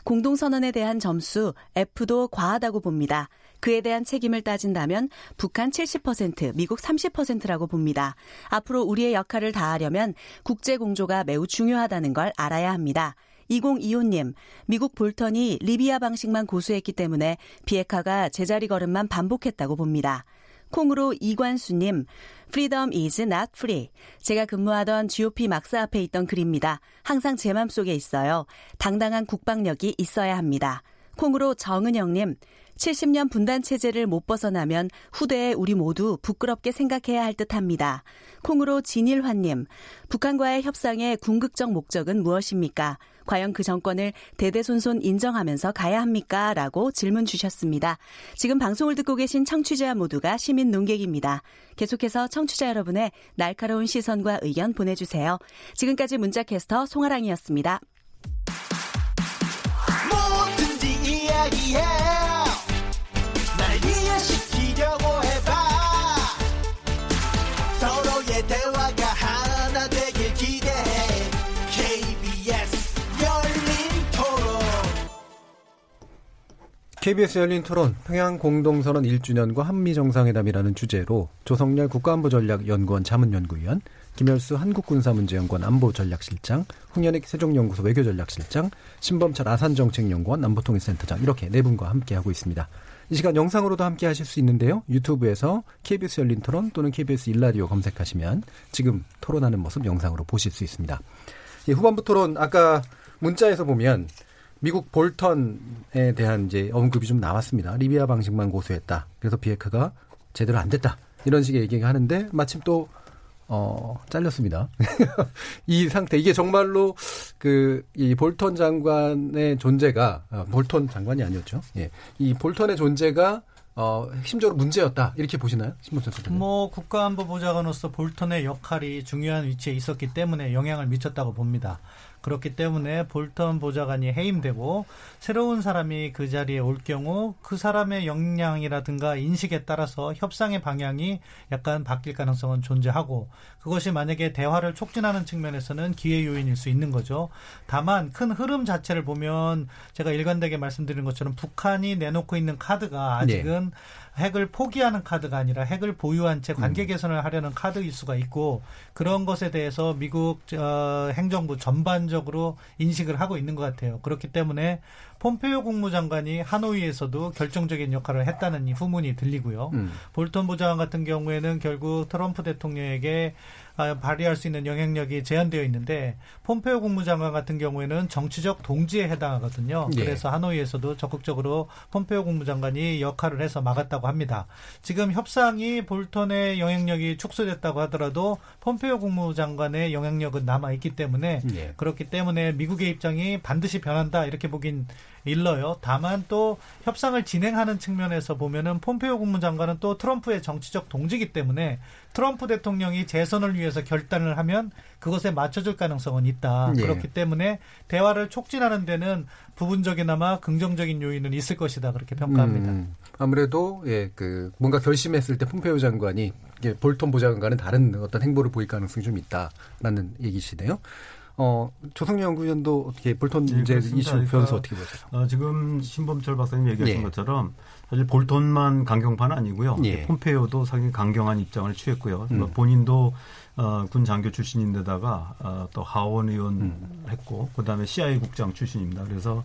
공동선언에 대한 점수 F도 과하다고 봅니다. 그에 대한 책임을 따진다면 북한 70%, 미국 30%라고 봅니다. 앞으로 우리의 역할을 다하려면 국제 공조가 매우 중요하다는 걸 알아야 합니다. 2025님, 미국 볼턴이 리비아 방식만 고수했기 때문에 비핵화가 제자리 걸음만 반복했다고 봅니다. 콩으로 이관수님, Freedom is not free. 제가 근무하던 GOP 막사 앞에 있던 글입니다. 항상 제 맘속에 있어요. 당당한 국방력이 있어야 합니다. 콩으로 정은영님, 70년 분단 체제를 못 벗어나면 후대에 우리 모두 부끄럽게 생각해야 할 듯합니다. 콩으로 진일환님, 북한과의 협상의 궁극적 목적은 무엇입니까? 과연 그 정권을 대대손손 인정하면서 가야 합니까? 라고 질문 주셨습니다. 지금 방송을 듣고 계신 청취자 모두가 시민 농객입니다. 계속해서 청취자 여러분의 날카로운 시선과 의견 보내주세요. 지금까지 문자캐스터 송아랑이었습니다. 뭐든지 이야기해. KBS 열린 토론 평양 공동선언 1주년과 한미 정상회담이라는 주제로 조성렬 국가안보전략연구원 자문연구위원, 김열수 한국군사문제연구원 안보전략실장, 홍현익 세종연구소 외교전략실장, 신범철 아산정책연구원 남부통일센터장 이렇게 네 분과 함께 하고 있습니다. 이 시간 영상으로도 함께 하실 수 있는데요. 유튜브에서 KBS 열린 토론 또는 KBS 일라디오 검색하시면 지금 토론하는 모습 영상으로 보실 수 있습니다. 예, 후반부 토론 아까 문자에서 보면 미국 볼턴에 대한 이제 언급이 좀 나왔습니다. 리비아 방식만 고수했다. 그래서 비핵화가 제대로 안 됐다. 이런 식의 얘기가 하는데 마침 또 어, 잘렸습니다. [LAUGHS] 이 상태, 이게 정말로 그, 이 볼턴 장관의 존재가, 아, 볼턴 장관이 아니었죠. 예. 이 볼턴의 존재가 어, 핵심적으로 문제였다. 이렇게 보시나요? 소장님. 뭐, 국가안보보좌관으로서 볼턴의 역할이 중요한 위치에 있었기 때문에 영향을 미쳤다고 봅니다. 그렇기 때문에 볼턴 보좌관이 해임되고 새로운 사람이 그 자리에 올 경우 그 사람의 역량이라든가 인식에 따라서 협상의 방향이 약간 바뀔 가능성은 존재하고 그것이 만약에 대화를 촉진하는 측면에서는 기회 요인일 수 있는 거죠. 다만 큰 흐름 자체를 보면 제가 일관되게 말씀드린 것처럼 북한이 내놓고 있는 카드가 아직은 네. 핵을 포기하는 카드가 아니라 핵을 보유한 채 관계 음. 개선을 하려는 카드일 수가 있고 그런 것에 대해서 미국 어, 행정부 전반적으로 인식을 하고 있는 것 같아요. 그렇기 때문에 폼페이오 국무장관이 하노이에서도 결정적인 역할을 했다는 후문이 들리고요. 음. 볼턴 부장관 같은 경우에는 결국 트럼프 대통령에게 아, 발휘할 수 있는 영향력이 제한되어 있는데 폼페오 국무장관 같은 경우에는 정치적 동지에 해당하거든요. 예. 그래서 하노이에서도 적극적으로 폼페오 국무장관이 역할을 해서 막았다고 합니다. 지금 협상이 볼턴의 영향력이 축소됐다고 하더라도 폼페오 국무장관의 영향력은 남아 있기 때문에 예. 그렇기 때문에 미국의 입장이 반드시 변한다 이렇게 보긴 일러요. 다만 또 협상을 진행하는 측면에서 보면은 폼페이오 국무장관은 또 트럼프의 정치적 동지이기 때문에 트럼프 대통령이 재선을 위해 서 결단을 하면 그것에 맞춰줄 가능성은 있다. 예. 그렇기 때문에 대화를 촉진하는 데는 부분적이나마 긍정적인 요인은 있을 것이다. 그렇게 평가합니다. 음, 아무래도 예, 그 뭔가 결심했을 때 폼페이오 장관이 예, 볼턴 보좌관과는 다른 어떤 행보를 보일 가능성이 좀 있다라는 얘기시네요. 어, 조성영 연구위원도 어떻게 볼턴 네, 문제 이슈 그러니까, 변수 어떻게 보세요? 어, 지금 신범철 박사님 얘기하신 예. 것처럼 사실 볼턴만 강경파는 아니고요. 예. 폼페이오도 상당히 강경한 입장을 취했고요. 음. 본인도 어, 군 장교 출신인데다가 어, 또 하원 의원 음. 했고 그다음에 CIA 국장 출신입니다. 그래서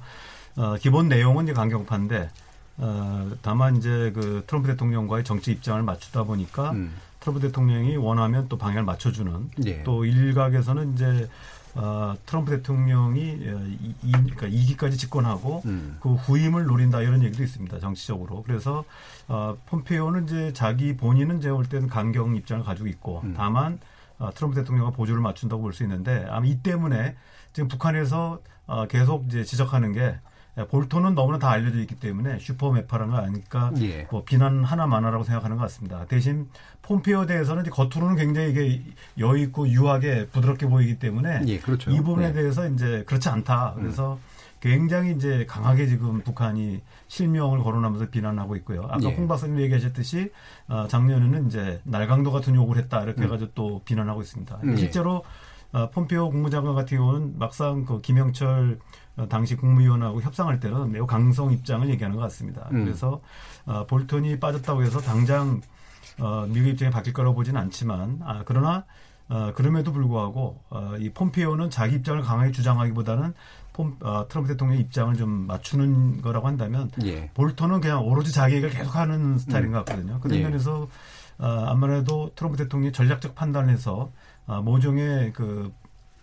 어, 기본 내용은 이제 강경파인데 어, 다만 이제 그 트럼프 대통령과의 정치 입장을 맞추다 보니까 음. 트럼프 대통령이 원하면 또 방향을 맞춰주는 예. 또 일각에서는 이제 어, 트럼프 대통령이 어, 이, 이, 그러니까 2기까지 집권하고 음. 그 후임을 노린다 이런 얘기도 있습니다. 정치적으로. 그래서 어, 폼페이오는 이제 자기 본인은 제가 볼 때는 강경 입장을 가지고 있고 음. 다만 어, 트럼프 대통령과 보조를 맞춘다고 볼 수 있는데 아마 이 때문에 지금 북한에서 어, 계속 이제 지적하는 게 예, 볼턴은 너무나 다 알려져 있기 때문에 슈퍼 매파라는 거 아니니까 예. 뭐 비난 하나만하라고 생각하는 것 같습니다. 대신 폼페이오 대해서는 겉으로는 굉장히 이게 여유 있고 유하게 부드럽게 보이기 때문에 예, 그렇죠. 이 부분에 네. 대해서 이제 그렇지 않다. 그래서 음. 굉장히 이제 강하게 지금 북한이 실명을 거론하면서 비난하고 있고요. 아까 예. 홍 박사님 얘기하셨듯이 어, 작년에는 이제 날강도 같은 욕을 했다 이렇게 음. 해가지고 또 비난하고 있습니다. 음. 실제로 어, 폼페이오 국무장관 같은 경우는 막상 그 김영철 어, 당시 국무위원하고 협상할 때는 매우 강성 입장을 얘기하는 것 같습니다. 음. 그래서 어, 볼턴이 빠졌다고 해서 당장 어, 미국 입장이 바뀔 거라고 보지는 않지만 아, 그러나 어, 그럼에도 불구하고 어, 이 폼페이오는 자기 입장을 강하게 주장하기보다는 폼, 어, 트럼프 대통령의 입장을 좀 맞추는 거라고 한다면 예. 볼턴은 그냥 오로지 자기 얘기를 계속하는 스타일인 음. 것 같거든요. 그런 예. 면에서 어, 아무래도 트럼프 대통령이 전략적 판단을 해서 어, 모종의 그,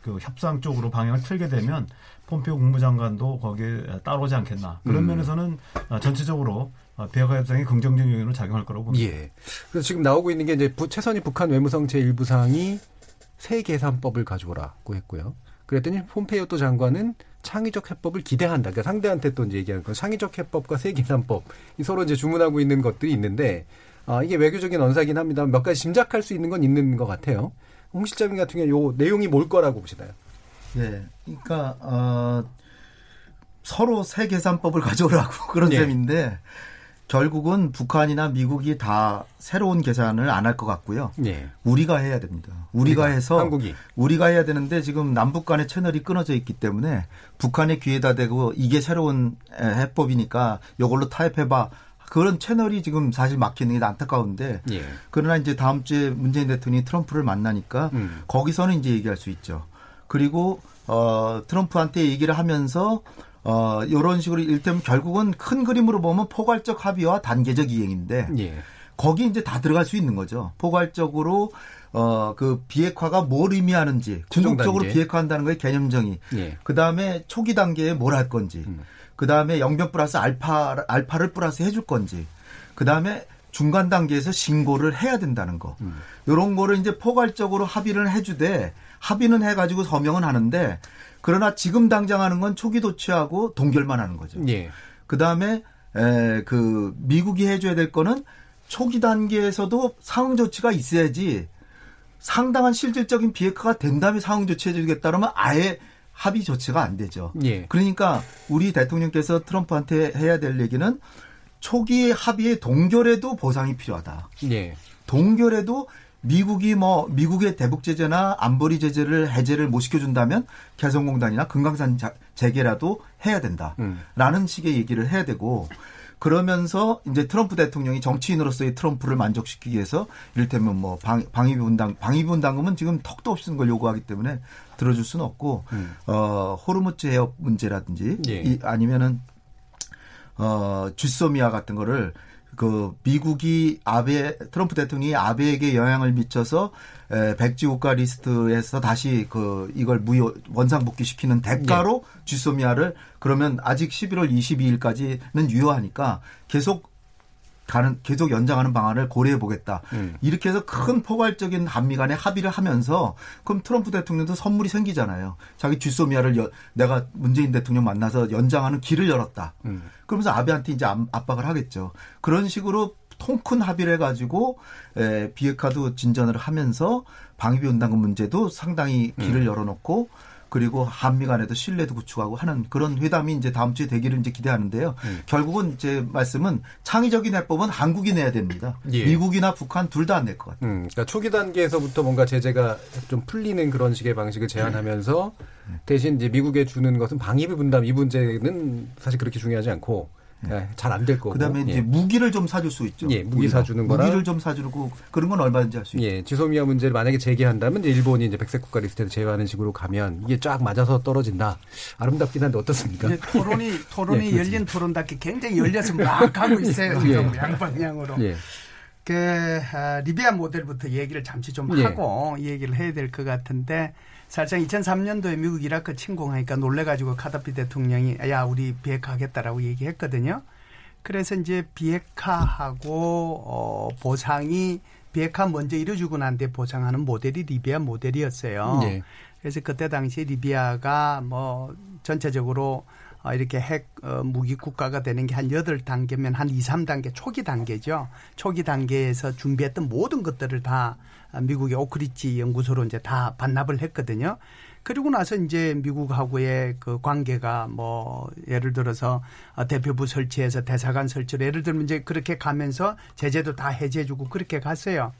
그 협상 쪽으로 방향을 틀게 되면 폼페오 국무장관도 거기에 따라오지 않겠나. 그런 음. 면에서는 어, 전체적으로 대화 협상이 긍정적 요인으로 작용할 거라고 봅니다. 예. 그래서 지금 나오고 있는 게 이제 부, 최선희 북한 외무성 제1부상이 새 계산법을 가져오라고 했고요. 그랬더니 폼페이오 또 장관은 창의적 해법을 기대한다. 그러니까 상대한테 또 이제 얘기하는 거 창의적 해법과 새 계산법 이 서로 이제 주문하고 있는 것들이 있는데 아, 이게 외교적인 언사긴 합니다. 몇 가지 짐작할 수 있는 건 있는 것 같아요. 홍 실장님 같은 경우 요 내용이 뭘 거라고 보시나요? 네, 그러니까 어, 서로 새 계산법을 [LAUGHS] 가져오라고 그런 네. 셈인데 결국은 북한이나 미국이 다 새로운 계산을 안 할 것 같고요. 예. 우리가 해야 됩니다. 우리가, 우리가, 해서 한국이. 우리가 해야 되는데 지금 남북 간의 채널이 끊어져 있기 때문에 북한의 귀에다 대고 이게 새로운 해법이니까 이걸로 타협해봐. 그런 채널이 지금 사실 막히는 게 안타까운데 예. 그러나 이제 다음 주에 문재인 대통령이 트럼프를 만나니까 음. 거기서는 이제 얘기할 수 있죠. 그리고 어 트럼프한테 얘기를 하면서 어 이런 식으로 일테면 결국은 큰 그림으로 보면 포괄적 합의와 단계적 이행인데 예. 거기 이제 다 들어갈 수 있는 거죠. 포괄적으로 어 그 비핵화가 뭘 의미하는지 궁극적으로 단계. 비핵화한다는 거의 개념 정의. 예. 그 다음에 초기 단계에 뭘 할 건지. 음. 그 다음에 영변 플러스 알파 알파를 플러스 해줄 건지. 그 다음에 중간 단계에서 신고를 해야 된다는 거. 음. 이런 거를 이제 포괄적으로 합의를 해주되 합의는 해가지고 서명은 하는데 그러나 지금 당장 하는 건 초기 도취하고 동결만 하는 거죠. 예. 그 다음에 그 미국이 해줘야 될 거는 초기 단계에서도 상응 조치가 있어야지 상당한 실질적인 비핵화가 된 다음에 상응 조치 해주겠다 그러면 아예 합의 조치가 안 되죠. 예. 그러니까 우리 대통령께서 트럼프한테 해야 될 얘기는 초기 합의의 동결에도 보상이 필요하다. 예. 동결에도 미국이 뭐 미국의 대북 제재나 안보리 제재를 해제를 못 시켜준다면 개성공단이나 금강산 자- 재개라도 해야 된다라는 음. 식의 얘기를 해야 되고 그러면서 이제 트럼프 대통령이 정치인으로서의 트럼프를 만족시키기 위해서 이를테면 뭐 방, 방위비 분담 방위비 분담금은 지금 턱도 없이 쓴걸 요구하기 때문에 들어줄 수는 없고 어 호르무즈 해협 문제라든지 예. 이, 아니면은 어, 지소미아 같은 거를 그 미국이 아베 트럼프 대통령이 아베에게 영향을 미쳐서 에, 백색 국가 리스트에서 다시 그 이걸 무효 원상복귀 시키는 대가로 지소미아를 그러면 아직 11월 22일까지는 유효하니까 계속 가는 계속 연장하는 방안을 고려해 보겠다. 음. 이렇게 해서 큰 포괄적인 한미 간의 합의를 하면서 그럼 트럼프 대통령도 선물이 생기잖아요. 자기 주소미아를 여- 내가 문재인 대통령 만나서 연장하는 길을 열었다. 음. 그러면서 아베한테 이제 압- 압박을 하겠죠. 그런 식으로 통큰 합의를 해가지고 에, 비핵화도 진전을 하면서 방위비 분담금 문제도 상당히 길을 음. 열어놓고 그리고 한미 간에도 신뢰도 구축하고 하는 그런 회담이 이제 다음 주에 되기를 이제 기대하는데요. 음. 결국은 제 말씀은 창의적인 해법은 한국이 내야 됩니다. 예. 미국이나 북한 둘 다 안 낼 것 같아요. 음, 그러니까 초기 단계에서부터 뭔가 제재가 좀 풀리는 그런 식의 방식을 제안하면서 대신 이제 미국에 주는 것은 방위비 분담 이 문제는 사실 그렇게 중요하지 않고 잘안 될 거고. 그다음에 이제 예. 무기를 좀 사줄 수 있죠. 예, 무기 우리가. 사주는 거랑 무기를 좀 사주고 그런 건 얼마든지 할 수 있죠. 예, 지소미아 문제를 만약에 제기한다면 이제 일본이 이제 백색 국가 리스트에서 제외하는 식으로 가면 이게 쫙 맞아서 떨어진다. 아름답긴 한데 어떻습니까? 토론이 [LAUGHS] 토론이 예, 열린 토론답게 굉장히 열려서 막 가고 있어요. [LAUGHS] 지금 예. 양방향으로. 예. 그 아, 리비아 모델부터 얘기를 잠시 좀 예. 하고 이 얘기를 해야 될 것 같은데 사실상 2003년도에 미국 이라크 침공하니까 놀래가지고 카다피 대통령이 야 우리 비핵화하겠다라고 얘기했거든요. 그래서 이제 비핵화하고 어, 보상이 비핵화 먼저 이루어주고 난 뒤에 보상하는 모델이 리비아 모델이었어요. 예. 그래서 그때 당시 리비아가 뭐 전체적으로 어, 이렇게 핵 어, 무기 국가가 되는 게 한 여덟 단계면한 이, 삼단계 초기 단계죠. 초기 단계에서 준비했던 모든 것들을 다 미국의 오크리치 연구소로 이제 다 반납을 했거든요. 그리고 나서 이제 미국하고의 그 관계가 뭐 예를 들어서 어, 대표부 설치해서 대사관 설치를 예를 들면 이제 그렇게 가면서 제재도 다 해제해주고 그렇게 갔어요.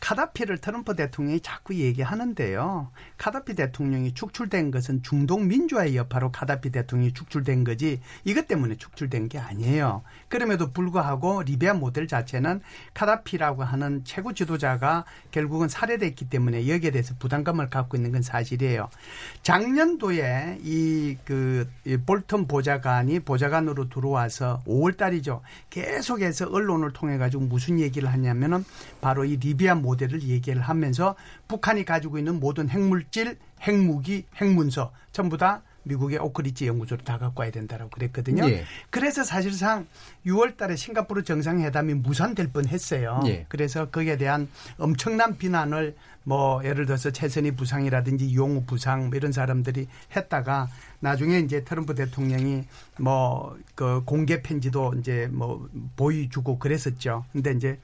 카다피를 트럼프 대통령이 자꾸 얘기하는데요. 카다피 대통령이 축출된 것은 중동 민주화의 여파로 카다피 대통령이 축출된 거지 이것 때문에 축출된 게 아니에요. 그럼에도 불구하고 리비아 모델 자체는 카다피라고 하는 최고 지도자가 결국은 살해됐기 때문에 여기에 대해서 부담감을 갖고 있는 건 사실이에요. 작년도에 이 그 볼턴 보좌관이 보좌관으로 들어와서 5월 달이죠. 계속해서 언론을 통해 가지고 무슨 얘기를 하냐면은 바로 이 리비아 모델 을 얘기를 하면서 북한이 가지고 있는 모든 핵물질, 핵무기, 핵문서 전부 다 미국의 오크리치 연구소로 다 갖고 와야 된다라고 그랬거든요. 예. 그래서 사실상 6월 달에 싱가포르 정상회담이 무산될 뻔 했어요. 예. 그래서 거기에 대한 엄청난 비난을 뭐 예를 들어서 최선희 부상이라든지 용우 부상 뭐 이런 사람들이 했다가 나중에 이제 트럼프 대통령이 뭐 그 공개 편지도 이제 뭐 보여주고 그랬었죠. 근데 이제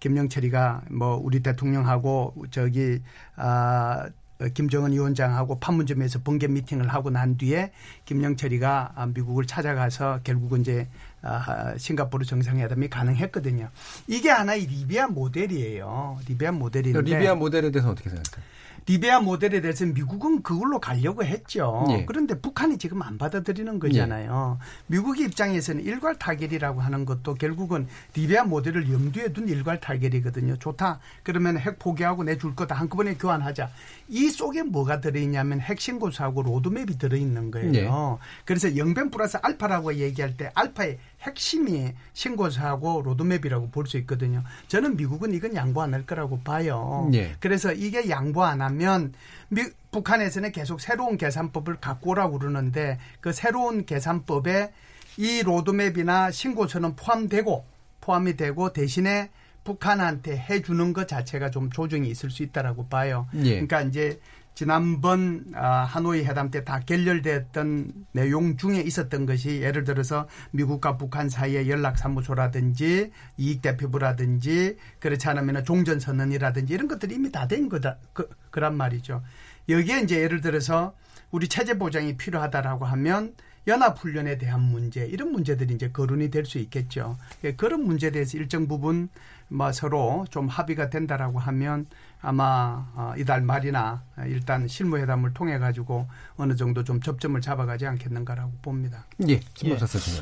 김영철이가 뭐 우리 대통령하고 저기 아 김정은 위원장하고 판문점에서 번개 미팅을 하고 난 뒤에 김영철이가 아, 미국을 찾아가서 결국은 이제 아, 싱가포르 정상회담이 가능했거든요. 이게 하나의 리비아 모델이에요. 리비아 모델인데 리비아 모델에 대해서 어떻게 생각해요? 리비아 모델에 대해서 미국은 그걸로 가려고 했죠. 예. 그런데 북한이 지금 안 받아들이는 거잖아요. 미국의 입장에서는 일괄 타결이라고 하는 것도 결국은 리비아 모델을 염두에 둔 일괄 타결이거든요. 좋다. 그러면 핵 포기하고 내줄 거다. 한꺼번에 교환하자. 이 속에 뭐가 들어있냐면 핵 신고서하고 로드맵이 들어있는 거예요. 예. 그래서 영변 플러스 알파라고 얘기할 때 알파의 핵심이 신고서하고 로드맵이라고 볼 수 있거든요. 저는 미국은 이건 양보 안 할 거라고 봐요. 예. 그래서 이게 양보 안 하면 미, 북한에서는 계속 새로운 계산법을 갖고 오라고 그러는데 그 새로운 계산법에 이 로드맵이나 신고서는 포함되고 포함이 되고 대신에 북한한테 해주는 것 자체가 좀 조정이 있을 수 있다라고 봐요. 예. 그러니까 이제 지난번 아, 하노이 회담 때 다 결렬됐던 내용 중에 있었던 것이 예를 들어서 미국과 북한 사이의 연락사무소라든지 이익대표부라든지 그렇지 않으면 종전선언이라든지 이런 것들이 이미 다 된 거다 그, 그란 말이죠. 여기에 이제 예를 들어서 우리 체제 보장이 필요하다라고 하면 연합훈련에 대한 문제 이런 문제들이 이제 거론이 될 수 있겠죠. 예, 그런 문제에 대해서 일정 부분 뭐 서로 좀 합의가 된다라고 하면 아마 어, 이달 말이나 일단 실무회담을 통해 가지고 어느 정도 좀 접점을 잡아가지 않겠는가라고 봅니다. 예, 예.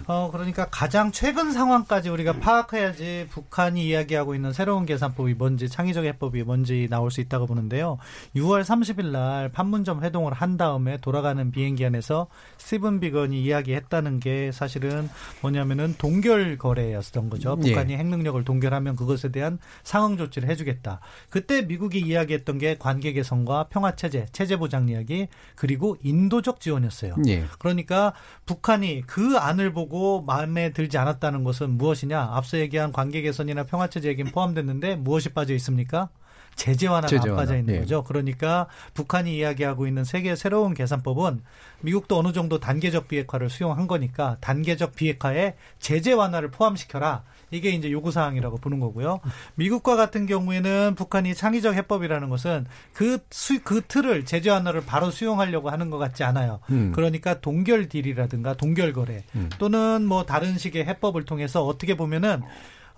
어 그러니까 가장 최근 상황까지 우리가 파악해야지 북한이 이야기하고 있는 새로운 계산법이 뭔지 창의적 해법이 뭔지 나올 수 있다고 보는데요. 6월 30일 날 판문점 회동을 한 다음에 돌아가는 비행기 안에서 스티븐 비건이 이야기했다는 게 사실은 뭐냐면은 동결 거래였던 거죠. 예. 북한이 핵 능력을 동결하면 그것에 대한 상응 조치를 해주겠다. 그때 미국 이 이야기했던 게 관계 개선과 평화 체제, 체제 보장 이야기 그리고 인도적 지원이었어요. 예. 그러니까 북한이 그 안을 보고 마음에 들지 않았다는 것은 무엇이냐? 앞서 얘기한 관계 개선이나 평화 체제 얘기는 포함됐는데 무엇이 빠져 있습니까? 제재 완화가 제재 안 빠져 완화. 있는 예. 거죠. 그러니까 북한이 이야기하고 있는 세계 새로운 계산법은 미국도 어느 정도 단계적 비핵화를 수용한 거니까 단계적 비핵화에 제재 완화를 포함시켜라. 이게 이제 요구 사항이라고 보는 거고요. 미국과 같은 경우에는 북한이 창의적 해법이라는 것은 그, 수, 그 틀을 제재 완화를 바로 수용하려고 하는 것 같지 않아요. 음. 그러니까 동결 딜이라든가 동결 거래 음. 또는 뭐 다른 식의 해법을 통해서 어떻게 보면은 아,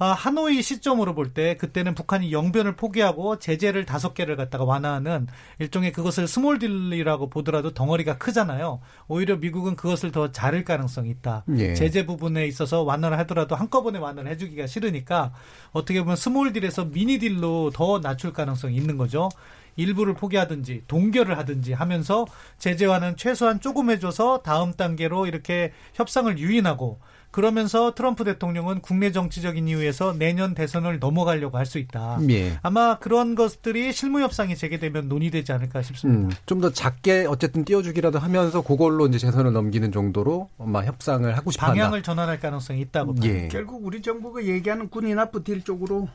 하노이 시점으로 볼 때 그때는 북한이 영변을 포기하고 제재를 다섯 개를 갖다가 완화하는 일종의 그것을 small deal이라고 보더라도 덩어리가 크잖아요. 오히려 미국은 그것을 더 자를 가능성이 있다. 예. 제재 부분에 있어서 완화를 하더라도 한꺼번에 완화를 해주기가 싫으니까 어떻게 보면 small deal에서 mini deal로 더 낮출 가능성이 있는 거죠. 일부를 포기하든지 동결을 하든지 하면서 제재 완화는 최소한 조금 해줘서 다음 단계로 이렇게 협상을 유인하고 그러면서 트럼프 대통령은 국내 정치적인 이유에서 내년 대선을 넘어가려고 할 수 있다. 예. 아마 그런 것들이 실무 협상이 재개되면 논의되지 않을까 싶습니다. 음, 좀더 작게 어쨌든 띄워주기라도 하면서 그걸로 이제 재선을 넘기는 정도로 아마 협상을 하고 싶어 한다. 방향을 전환할 가능성이 있다고. 예. 결국 우리 정부가 얘기하는 군이나 부딜 쪽으로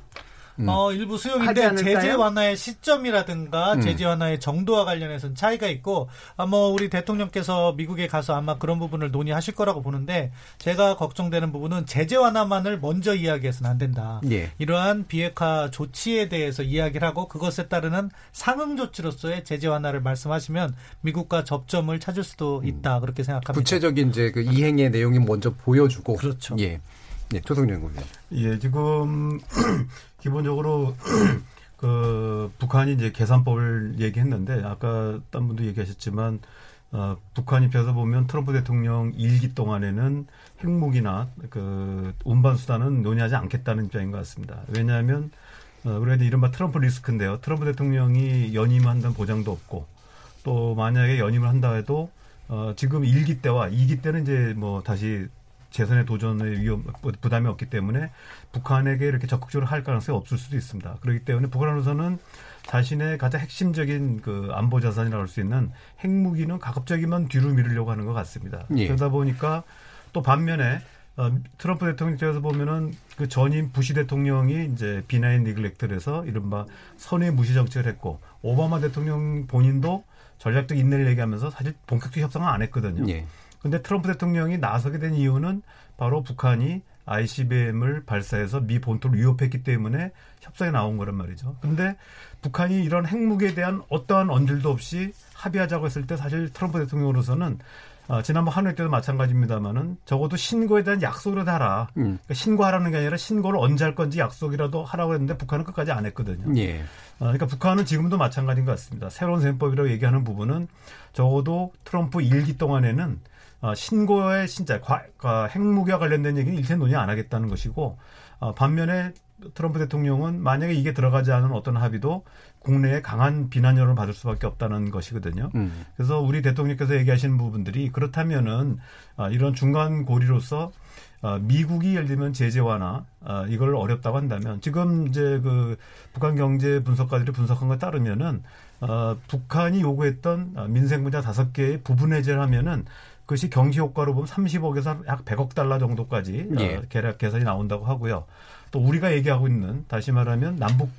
음. 어, 일부 수용인데? 제재 완화의 시점이라든가 음. 제재 완화의 정도와 관련해서는 차이가 있고 아마 우리 대통령께서 미국에 가서 아마 그런 부분을 논의하실 거라고 보는데 제가 걱정되는 부분은 제재 완화만을 먼저 이야기해서는 안 된다. 예. 이러한 비핵화 조치에 대해서 이야기를 하고 그것에 따르는 상응 조치로서의 제재 완화를 말씀하시면 미국과 접점을 찾을 수도 있다 그렇게 생각합니다. 구체적인 이제 그 이행의 내용이 먼저 보여주고. 그렇죠. 예. 예, 조성준 의원. 예, 지금 기본적으로 [CLEARS THROAT] 그 북한이 이제 계산법을 얘기했는데 아까 딴 분도 얘기하셨지만 어, 북한 입장에서 보면 트럼프 대통령 일기 동안에는 핵무기나 그 운반 수단은 논의하지 않겠다는 입장인 것 같습니다. 왜냐하면 어, 이제 이른바 트럼프 리스크인데요. 트럼프 대통령이 연임한다는 보장도 없고 또 만약에 연임을 한다 해도 어, 지금 일기 때와 이기 때는 이제 뭐 다시 재선의 도전의 위험 부담이 없기 때문에 북한에게 이렇게 적극적으로 할 가능성이 없을 수도 있습니다. 그렇기 때문에 북한으로서는 자신의 가장 핵심적인 그 안보 자산이라고 할 수 있는 핵무기는 가급적이면 뒤로 미루려고 하는 것 같습니다. 예. 그러다 보니까 또 반면에 어, 트럼프 대통령 입장에서 보면은 그 전임 부시 대통령이 이제 비나인 니글렉트에서 이른바 선의 무시 정책을 했고 오바마 대통령 본인도 전략적 인내를 얘기하면서 사실 본격적 협상을 안 했거든요. 예. 근데 트럼프 대통령이 나서게 된 이유는 바로 북한이 ICBM을 발사해서 미 본토를 위협했기 때문에 협상에 나온 거란 말이죠. 근데 북한이 이런 핵무기에 대한 어떠한 언질도 없이 합의하자고 했을 때 사실 트럼프 대통령으로서는 어, 지난번 한회 때도 마찬가지입니다만은 적어도 신고에 대한 약속이라도 하라. 음. 그러니까 신고하라는 게 아니라 신고를 언제 할 건지 약속이라도 하라고 했는데 북한은 끝까지 안 했거든요. 예. 어, 그러니까 북한은 지금도 마찬가지인 것 같습니다. 새로운 셈법이라고 얘기하는 부분은 적어도 트럼프 일기 동안에는 어, 신고의 진짜 과, 과, 핵무기와 관련된 얘기는 일체 논의 안 하겠다는 것이고 어, 반면에 트럼프 대통령은 만약에 이게 들어가지 않은 어떤 합의도 국내에 강한 비난 여론을 받을 수밖에 없다는 것이거든요. 음. 그래서 우리 대통령께서 얘기하시는 부분들이 그렇다면은 아, 이런 중간 고리로서 아, 미국이 예를 들면 제재 완화 아, 이걸 어렵다고 한다면 지금 이제 그 북한 경제 분석가들이 분석한 것에 따르면은 어, 북한이 요구했던 민생 분야 다섯 개의 부분 해제를 하면은 그것이 경제 효과로 보면 30억에서 약 100억 달러 정도까지 예. 어, 계략 계산이 나온다고 하고요. 또 우리가 얘기하고 있는 다시 말하면 남북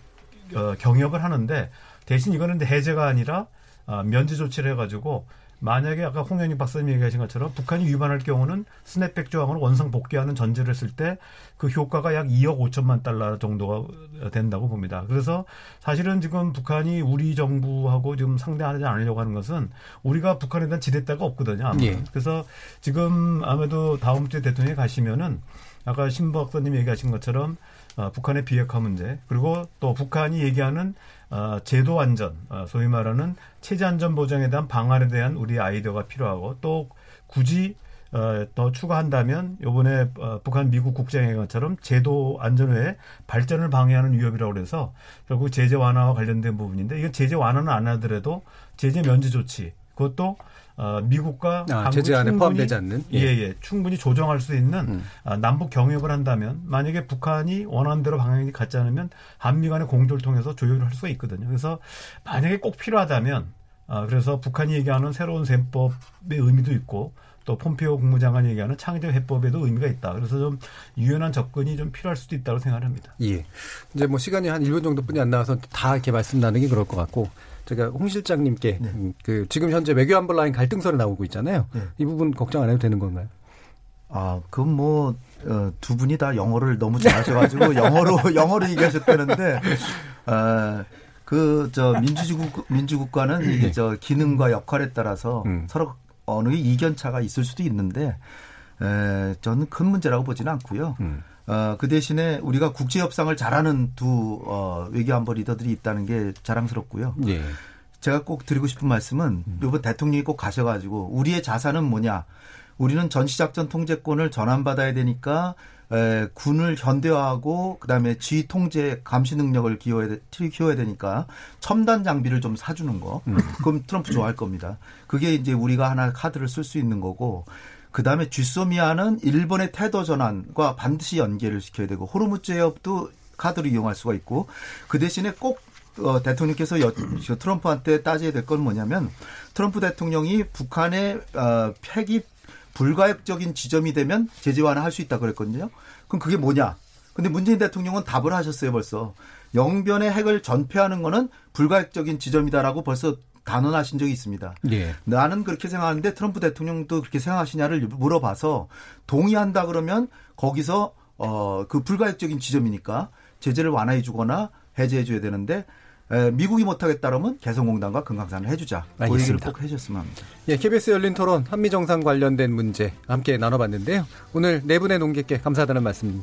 어, 경협을 하는데 대신 이거는 해제가 아니라 어, 면제 조치를 해가지고 만약에 아까 홍현희 박사님 얘기하신 것처럼 북한이 위반할 경우는 스냅백 조항을 원상 복귀하는 전제를 했을 때 그 효과가 약 2억 5천만 달러 정도가 된다고 봅니다. 그래서 사실은 지금 북한이 우리 정부하고 지금 상대하지 않으려고 하는 것은 우리가 북한에 대한 지렛대가 없거든요. 예. 그래서 지금 아무래도 다음 주에 대통령이 가시면은 아까 신 박사님 얘기하신 것처럼 어, 북한의 비핵화 문제 그리고 또 북한이 얘기하는 어, 제도 안전 어, 소위 말하는 체제 안전 보장에 대한 방안에 대한 우리 아이디어가 필요하고 또 굳이 어, 더 추가한다면 요번에 어, 북한 미국 국장회의처럼 제도 안전에 발전을 방해하는 위협이라고 그래서 결국 제재 완화와 관련된 부분인데 이건 제재 완화는 안 하더라도 제재 면제 조치 그것도 어, 미국과 아, 제재 안에 포함되지 않는 예. 예, 예 충분히 조정할 수 있는 음. 아, 남북 경협을 한다면 만약에 북한이 원하는 대로 방향이 같지 않으면 한미 간의 공조를 통해서 조율을 할 수가 있거든요. 그래서 만약에 꼭 필요하다면 아, 그래서 북한이 얘기하는 새로운 셈법의 의미도 있고 또 폼페이오 국무장관이 얘기하는 창의적 해법에도 의미가 있다. 그래서 좀 유연한 접근이 좀 필요할 수도 있다고 생각합니다. 예. 이제 뭐 시간이 한 1분 정도뿐이 안 나와서 다 이렇게 말씀 나누기 그럴 것 같고 제가 홍 실장님께 네. 음, 그 지금 현재 외교 안보 라인 갈등설이 나오고 있잖아요. 네. 이 부분 걱정 안 해도 되는 건가요? 아, 그건 뭐, 어, 두 분이 다 영어를 너무 잘하셔가지고 [LAUGHS] 영어로, 영어로 얘기하셨다는데, 아, 그, 저, 민주주국, 민주국가는 네. 이게 저 기능과 역할에 따라서 음. 서로 어느 이견차가 있을 수도 있는데, 에, 저는 큰 문제라고 보지는 않고요. 음. 어, 그 대신에 우리가 국제 협상을 잘하는 두 어, 외교안보 리더들이 있다는 게 자랑스럽고요. 예. 제가 꼭 드리고 싶은 말씀은 음. 이번 대통령이 꼭 가셔가지고 우리의 자산은 뭐냐? 우리는 전시작전 통제권을 전환받아야 되니까 에, 군을 현대화하고 그다음에 지휘 통제 감시 능력을 기여해야, 키워야 되니까 첨단 장비를 좀 사주는 거. 음. 그럼 트럼프 좋아할 겁니다. 그게 이제 우리가 하나 카드를 쓸 수 있는 거고 그 다음에 쥐소미아는 일본의 태도 전환과 반드시 연계를 시켜야 되고 호르무즈 해협도 카드를 이용할 수가 있고 그 대신에 꼭 어, 대통령께서 여, 트럼프한테 따져야 될 건 뭐냐면 트럼프 대통령이 북한의 어, 폐기 불가역적인 지점이 되면 제재 완화할 수 있다 그랬거든요. 그럼 그게 뭐냐? 근데 문재인 대통령은 답을 하셨어요 벌써. 영변의 핵을 전폐하는 거는 불가역적인 지점이다라고 벌써 단언하신 적이 있습니다. 예. 나는 그렇게 생각하는데 트럼프 대통령도 그렇게 생각하시냐를 물어봐서 동의한다 그러면 거기서 어, 그 불가역적인 지점이니까 제재를 완화해 주거나 해제해 줘야 되는데 에, 미국이 못하겠다 그러면 개성공단과 금강산을 해주자. 알겠습니다. 그 얘기를 꼭 해줬으면 합니다. 예, KBS 열린 토론 한미정상 관련된 문제 함께 나눠봤는데요. 오늘 네 분의 농객께 감사하다는 말씀